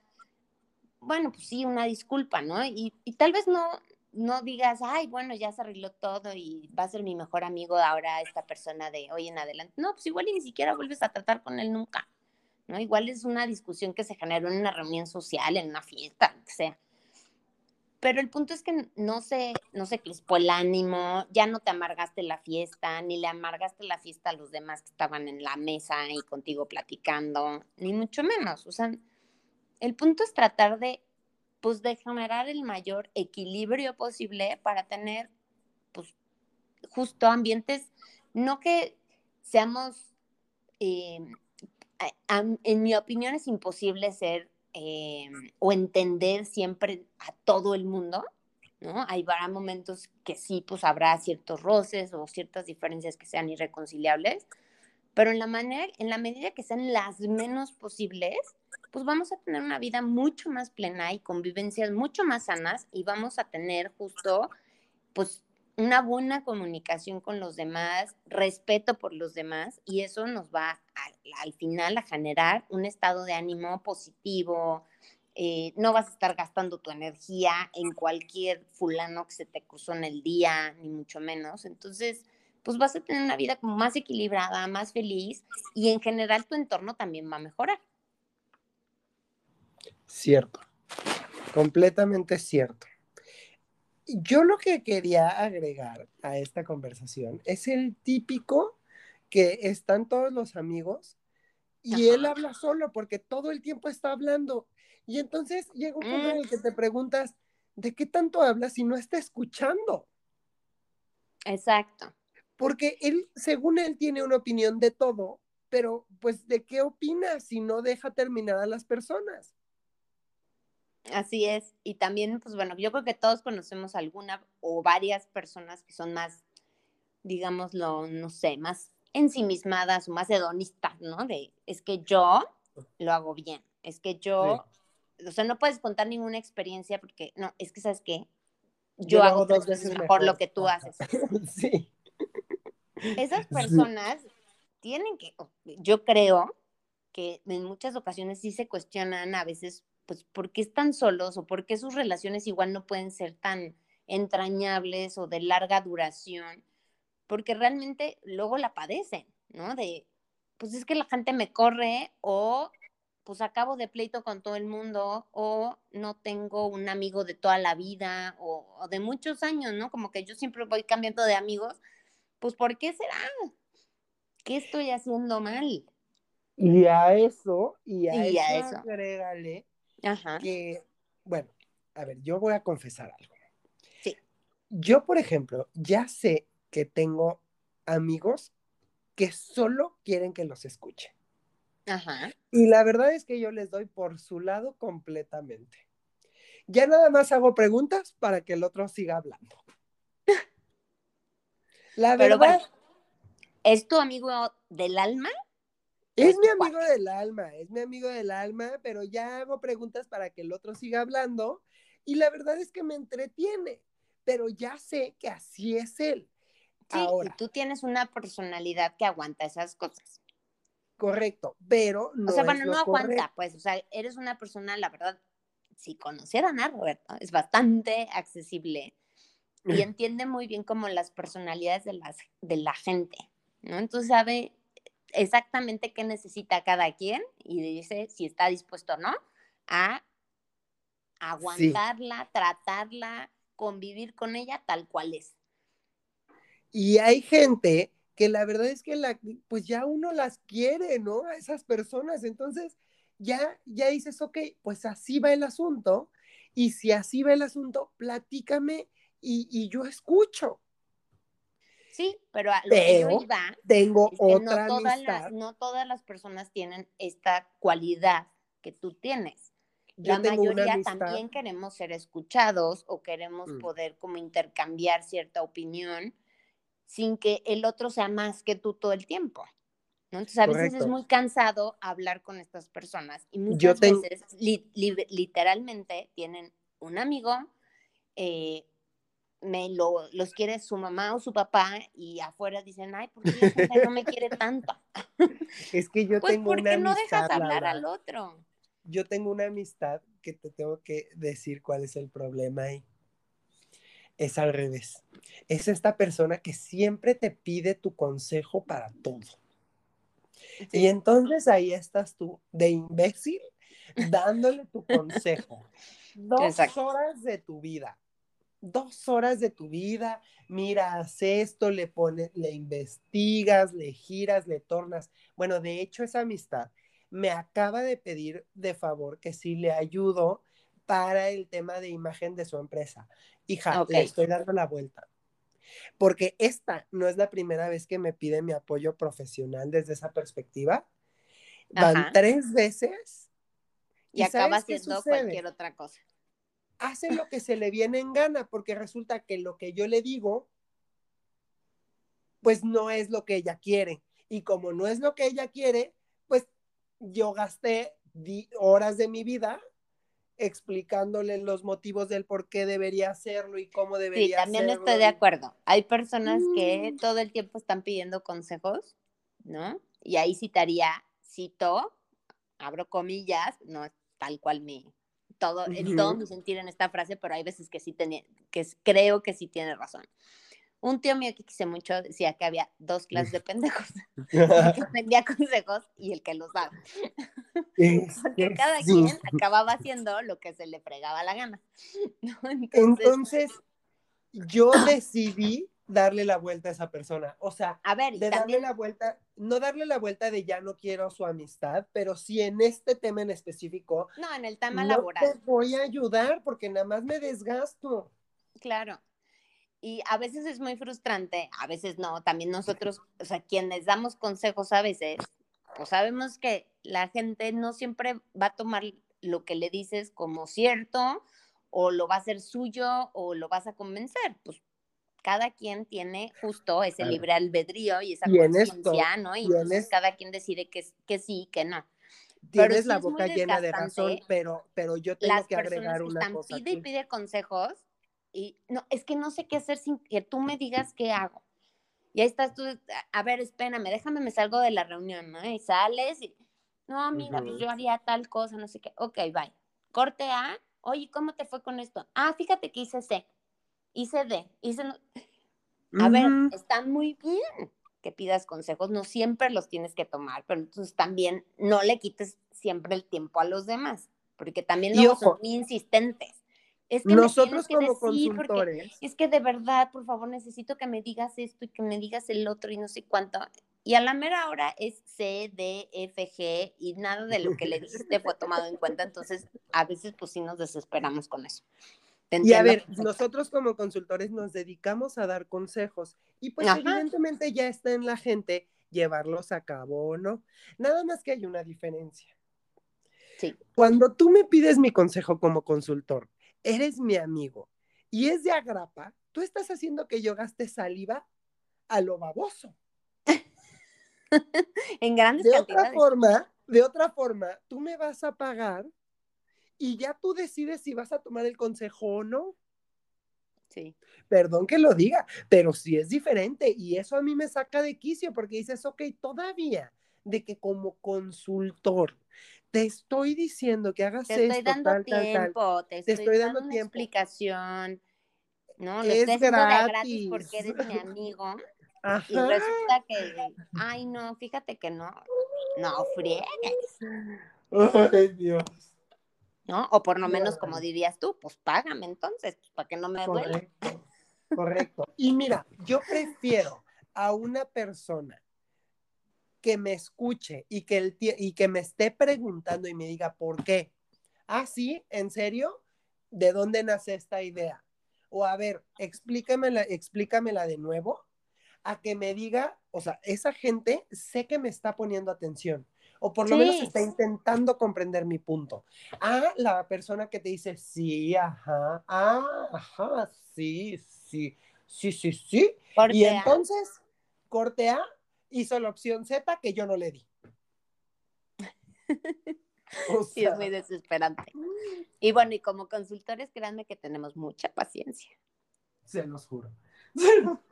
bueno, pues sí, una disculpa, ¿no? Y, y tal vez no, no digas, ay, bueno, ya se arregló todo y va a ser mi mejor amigo ahora esta persona de hoy en adelante. No, pues igual ni siquiera vuelves a tratar con él nunca, ¿no? Igual es una discusión que se generó en una reunión social, en una fiesta, lo que sea. Pero el punto es que no se, no se crispó el ánimo, ya no te amargaste la fiesta, ni le amargaste la fiesta a los demás que estaban en la mesa y contigo platicando, ni mucho menos. O sea, el punto es tratar de, pues, de generar el mayor equilibrio posible para tener, pues, justo ambientes, no que seamos, eh, a- a- en mi opinión es imposible ser eh, o entender siempre a todo el mundo, ¿no? Hay momentos que sí, pues habrá ciertos roces o ciertas diferencias que sean irreconciliables, pero en la manera, en la medida que sean las menos posibles, pues vamos a tener una vida mucho más plena y convivencias mucho más sanas y vamos a tener justo, pues, una buena comunicación con los demás, respeto por los demás y eso nos va al final a generar un estado de ánimo positivo. eh, no vas a estar gastando tu energía en cualquier fulano que se te cruzó en el día, ni mucho menos. Entonces, pues vas a tener una vida como más equilibrada, más feliz y en general tu entorno también va a mejorar. Cierto, completamente cierto. Yo lo que quería agregar a esta conversación es el típico que están todos los amigos y Ajá. él habla solo porque todo el tiempo está hablando. Y entonces llega un punto en el que te preguntas, ¿de qué tanto hablas si no está escuchando? Exacto. Porque él, según él, tiene una opinión de todo, pero pues ¿de qué opina si no deja terminar a las personas? Así es. Y también, pues bueno, yo creo que todos conocemos alguna o varias personas que son más, digámoslo, no sé, más ensimismadas o más hedonistas, ¿no? De, es que yo lo hago bien, es que yo, o sea, no puedes contar ninguna experiencia porque, no, es que, ¿sabes qué? Yo, hago dos veces mejor, lo que tú haces. (laughs) sí. Esas personas tienen que, yo creo que en muchas ocasiones sí se cuestionan a veces, pues, ¿por qué están solos o por qué sus relaciones igual no pueden ser tan entrañables o de larga duración? Porque realmente luego la padecen, ¿no? De, pues es que la gente me corre o pues acabo de pleito con todo el mundo o no tengo un amigo de toda la vida o, o de muchos años, ¿no? Como que yo siempre voy cambiando de amigos, pues ¿por qué será? ¿Qué estoy haciendo mal? Y a eso, y a, Y eso, a eso. agrégale Ajá. que, bueno, a ver, yo voy a confesar algo. Sí. Yo, por ejemplo, ya sé que tengo amigos que solo quieren que los escuche. Ajá. Y la verdad es que yo les doy por su lado completamente. Ya nada más hago preguntas para que el otro siga hablando. (laughs) La Pero verdad bueno, ¿es tu amigo del alma? Es mi amigo del alma, es mi amigo del alma, pero ya hago preguntas para que el otro siga hablando y la verdad es que me entretiene, pero ya sé que así es él. Sí, Ahora, y tú tienes una personalidad que aguanta esas cosas. correcto, pero no o sea, es bueno, lo no aguanta, correcto. pues, o sea, eres una persona, la verdad, si conocieran a Roberto, es bastante accesible y entiende muy bien como las personalidades de, las, de la gente, ¿no? Entonces sabe exactamente qué necesita cada quien y dice si está dispuesto o no a aguantarla, tratarla, convivir con ella tal cual es. Y hay gente que la verdad es que la, pues ya uno las quiere, ¿no? A esas personas. Entonces, ya, ya dices, ok, pues así va el asunto. Y si así va el asunto, platícame y, y yo escucho. Sí, pero a lo que yo Pero iba tengo es que otra no todas, amistad. las, no todas las personas tienen esta cualidad que tú tienes. Yo La mayoría también queremos ser escuchados o queremos Mm. poder como intercambiar cierta opinión sin que el otro sea más que tú todo el tiempo. ¿no? Entonces a veces es Correcto. muy cansado hablar con estas personas y Yo muchas ten- veces li- li- literalmente tienen un amigo, eh, me lo, los quiere su mamá o su papá y afuera dicen, ay, ¿por qué la no me quiere tanto? (laughs) Es que yo Pues tengo una porque no amistad. dejas hablar al otro. Yo tengo una amistad que te tengo que decir cuál es el problema ahí. Es al revés. Es esta persona que siempre te pide tu consejo para todo. Y entonces ahí estás tú, de imbécil, dándole tu consejo. (laughs) Dos Exacto. horas de tu vida. Dos horas de tu vida. Mira, haz esto, le pones, le investigas, le giras, le tornas. Bueno, de hecho, esa amistad me acaba de pedir de favor que sí le ayudo para el tema de imagen de su empresa. Hija, le estoy dando la vuelta. Porque esta no es la primera vez que me pide mi apoyo profesional desde esa perspectiva. Van Ajá. tres veces Y ¿Y acaba sucede? cualquier otra cosa. Hace lo que se le viene en gana, porque resulta que lo que yo le digo, pues no es lo que ella quiere. Y como no es lo que ella quiere, pues yo gasté horas de mi vida explicándole los motivos del por qué debería hacerlo y cómo Sí, debería también hacerlo. estoy de acuerdo. Hay personas que Mm. todo el tiempo están pidiendo consejos, ¿no? Y ahí citaría, cito, abro comillas, no es tal cual mi, todo, en todo mi sentir en esta frase, pero hay veces que sí tenía, que creo que sí tiene razón. Un tío mío que quise mucho decía que había dos clases de pendejos, (laughs) (laughs) el que vendía consejos y el que los daba. (laughs) Porque que cada quien acababa haciendo lo que se le fregaba la gana. Entonces, Entonces, yo decidí darle la vuelta a esa persona. O sea, a ver, y de darle la vuelta, no darle la vuelta de ya no quiero su amistad, pero sí en este tema en específico, No, en el tema no laboral, te voy a ayudar porque nada más me desgasto. claro. Y a veces es muy frustrante, a veces no. También nosotros, o sea, quienes damos consejos a veces, pues sabemos que la gente no siempre va a tomar lo que le dices como cierto, o lo va a hacer suyo, o lo vas a convencer. Pues cada quien tiene justo ese Claro. libre albedrío y esa conciencia, ¿no? Y entonces tienes- cada quien decide que, que sí, que no. Pero Tienes sí la boca llena de razón, pero, pero yo tengo las que agregar que una están cosa. pide y pide consejos y no, es que no sé qué hacer sin que tú me digas qué hago. Y ahí estás tú, a ver, espérame, déjame, me salgo de la reunión, ¿no? Y sales y, no, mira, pues Ujú. yo haría tal cosa, no sé qué. Ok, bye. Corte A, oye, ¿cómo te fue con esto? Ah, fíjate que hice C, hice D, hice... no- A ver, Ujú. está muy bien que pidas consejos, no siempre los tienes que tomar, pero entonces también no le quites siempre el tiempo a los demás, porque también luego ojo, son muy insistentes. Es que Nosotros que como consultores, es que de verdad, por favor, necesito que me digas esto y que me digas el otro y no sé cuánto. Y a la mera hora es C, D, F, G y nada de lo que le dijiste fue tomado en cuenta. Entonces, a veces pues sí nos desesperamos con eso. Y a ver, nosotros como consultores nos dedicamos a dar consejos y pues Ajá. evidentemente ya está en la gente llevarlos a cabo o no. Nada más que hay una diferencia. Sí. Cuando tú me pides mi consejo como consultor, eres mi amigo y es de agrapa, tú estás haciendo que yo gaste saliva a lo baboso. (laughs) en grandes de cantidades. otra forma, de otra forma, tú me vas a pagar y ya tú decides si vas a tomar el consejo o no. Sí. Perdón que lo diga, pero sí es diferente y eso a mí me saca de quicio porque dices, ok, todavía de que como consultor te estoy diciendo que hagas te estoy esto, dando tal, tal, tal. tiempo, te estoy, estoy dando dando una tiempo. explicación. No, lo Es estoy haciendo de gratis gratis. porque eres mi amigo. (laughs) Y Ajá. resulta que, ay, no, fíjate que no, no friegues, Ay, Dios. ¿No? O por lo No, menos, no, como dirías tú, pues págame entonces, pues, para que no me duela. Correcto. Correcto. Y mira, yo prefiero a una persona que me escuche y que, el y que me esté preguntando y me diga por qué. Ah, sí, ¿en serio? ¿De dónde nace esta idea? O a ver, explícamela, explícamela de nuevo, a que me diga, o sea, esa gente sé que me está poniendo atención, o por lo menos está intentando comprender mi punto. Ah, la persona que te dice, sí, ajá, ah, ajá, sí, sí, sí, sí, sí. Y A, entonces, corte A hizo la opción Z que yo no le di. (laughs) O sí, es muy desesperante. Y bueno, y como consultores, créanme que tenemos mucha paciencia. se los juro. (laughs)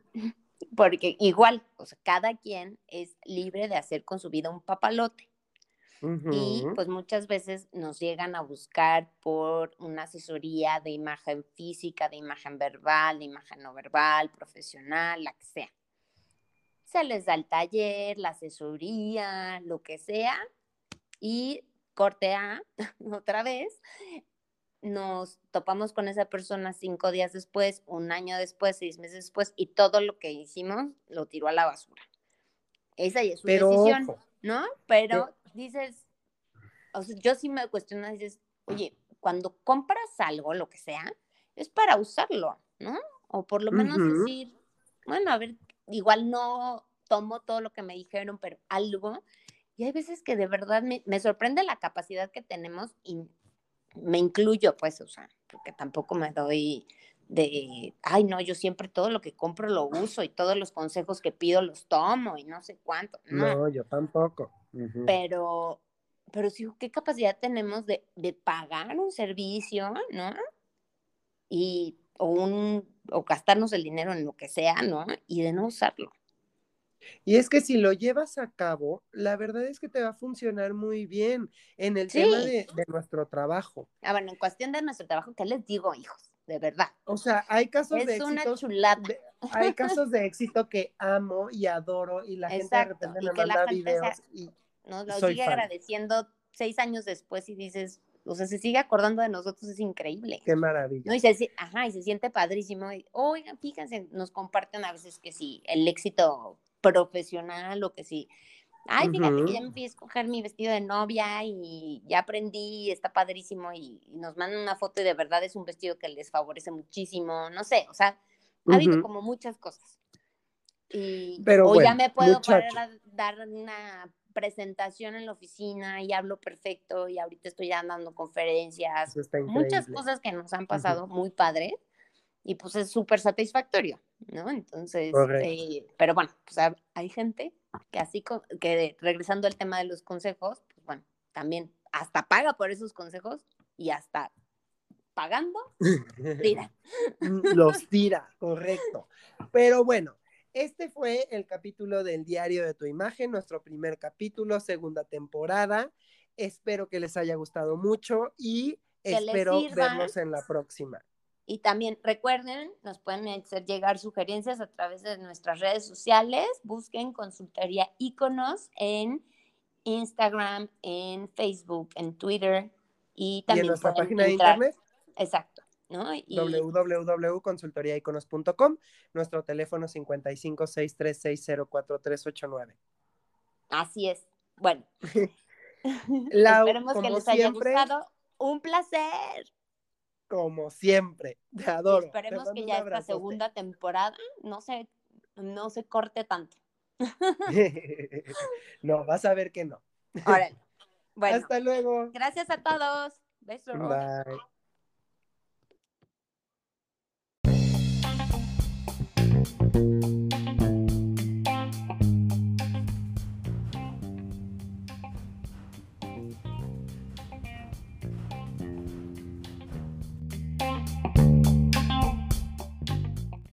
Porque igual, o sea, cada quien es libre de hacer con su vida un papalote. Y pues muchas veces nos llegan a buscar por una asesoría de imagen física, de imagen verbal, de imagen no verbal, profesional, la que sea. Se les da el taller, la asesoría, lo que sea, y corte A, (laughs) otra vez, nos topamos con esa persona cinco días después, un año después, seis meses después, y todo lo que hicimos lo tiró a la basura. Esa ya es su Pero decisión. ojo, ¿no? Pero dices, o sea, yo sí me cuestiono, dices, oye, cuando compras algo, lo que sea, es para usarlo, ¿no? O por lo menos decir, bueno, a ver, igual no tomo todo lo que me dijeron, pero algo. Y hay veces que de verdad me, me sorprende la capacidad que tenemos y me incluyo, pues, o sea, porque tampoco me doy de, ay, no, yo siempre todo lo que compro lo uso y todos los consejos que pido los tomo y no sé cuánto. No, no, yo tampoco. Pero, pero sí, ¿qué capacidad tenemos de, de pagar un servicio, ¿no? Y, o, un, o gastarnos el dinero en lo que sea, ¿no? Y de no usarlo. Y es que si lo llevas a cabo, la verdad es que te va a funcionar muy bien en el Sí. tema de, de nuestro trabajo. Ah, bueno, en cuestión de nuestro trabajo, ¿qué les digo, hijos? De verdad. O sea, hay casos de Es una éxito. chulada. de- hay casos de éxito que amo y adoro y la gente de repente me manda gente sea- videos y Nos lo Soy sigue fan. agradeciendo seis años después y dices, o sea, se sigue acordando de nosotros, es increíble. qué maravilla. ¿no? Y se, ajá, y se siente padrísimo. Y, Oigan, fíjense, nos comparten a veces que sí, el éxito profesional o que sí. Ay, fíjate que ya me fui a escoger mi vestido de novia y ya aprendí, está padrísimo y, y nos mandan una foto y de verdad es un vestido que les favorece muchísimo, no sé, o sea, ha habido como muchas cosas. Y, Pero o bueno, ya me puedo muchacho. parar a dar una presentación en la oficina y hablo perfecto y ahorita estoy ya dando conferencias, muchas cosas que nos han pasado muy padres y pues es súper satisfactorio, ¿no? Entonces, eh, pero bueno, pues ha- hay gente que así, que regresando al tema de los consejos, pues bueno, también hasta paga por esos consejos y hasta pagando, tira. (laughs) Los tira, correcto. Pero bueno, este fue el capítulo del Diario de tu Imagen, nuestro primer capítulo, segunda temporada. Espero que les haya gustado mucho y Que espero verlos en la próxima. Y también recuerden, nos pueden hacer llegar sugerencias a través de nuestras redes sociales. Busquen consultoría iconos en Instagram, en Facebook, en Twitter y Y también en nuestra página de internet, Exacto, ¿no? Y www.consultoriaiconos.com, nuestro teléfono 5563604389. así es. Bueno, (laughs) (laughs) Lau, esperemos que les haya gustado. Un placer. Como siempre, te adoro. esperemos que ya esta segunda temporada no se, no se corte tanto. (laughs) no, vas a ver que no. Órale. Bueno, Hasta luego. gracias a todos. Besos. Bye.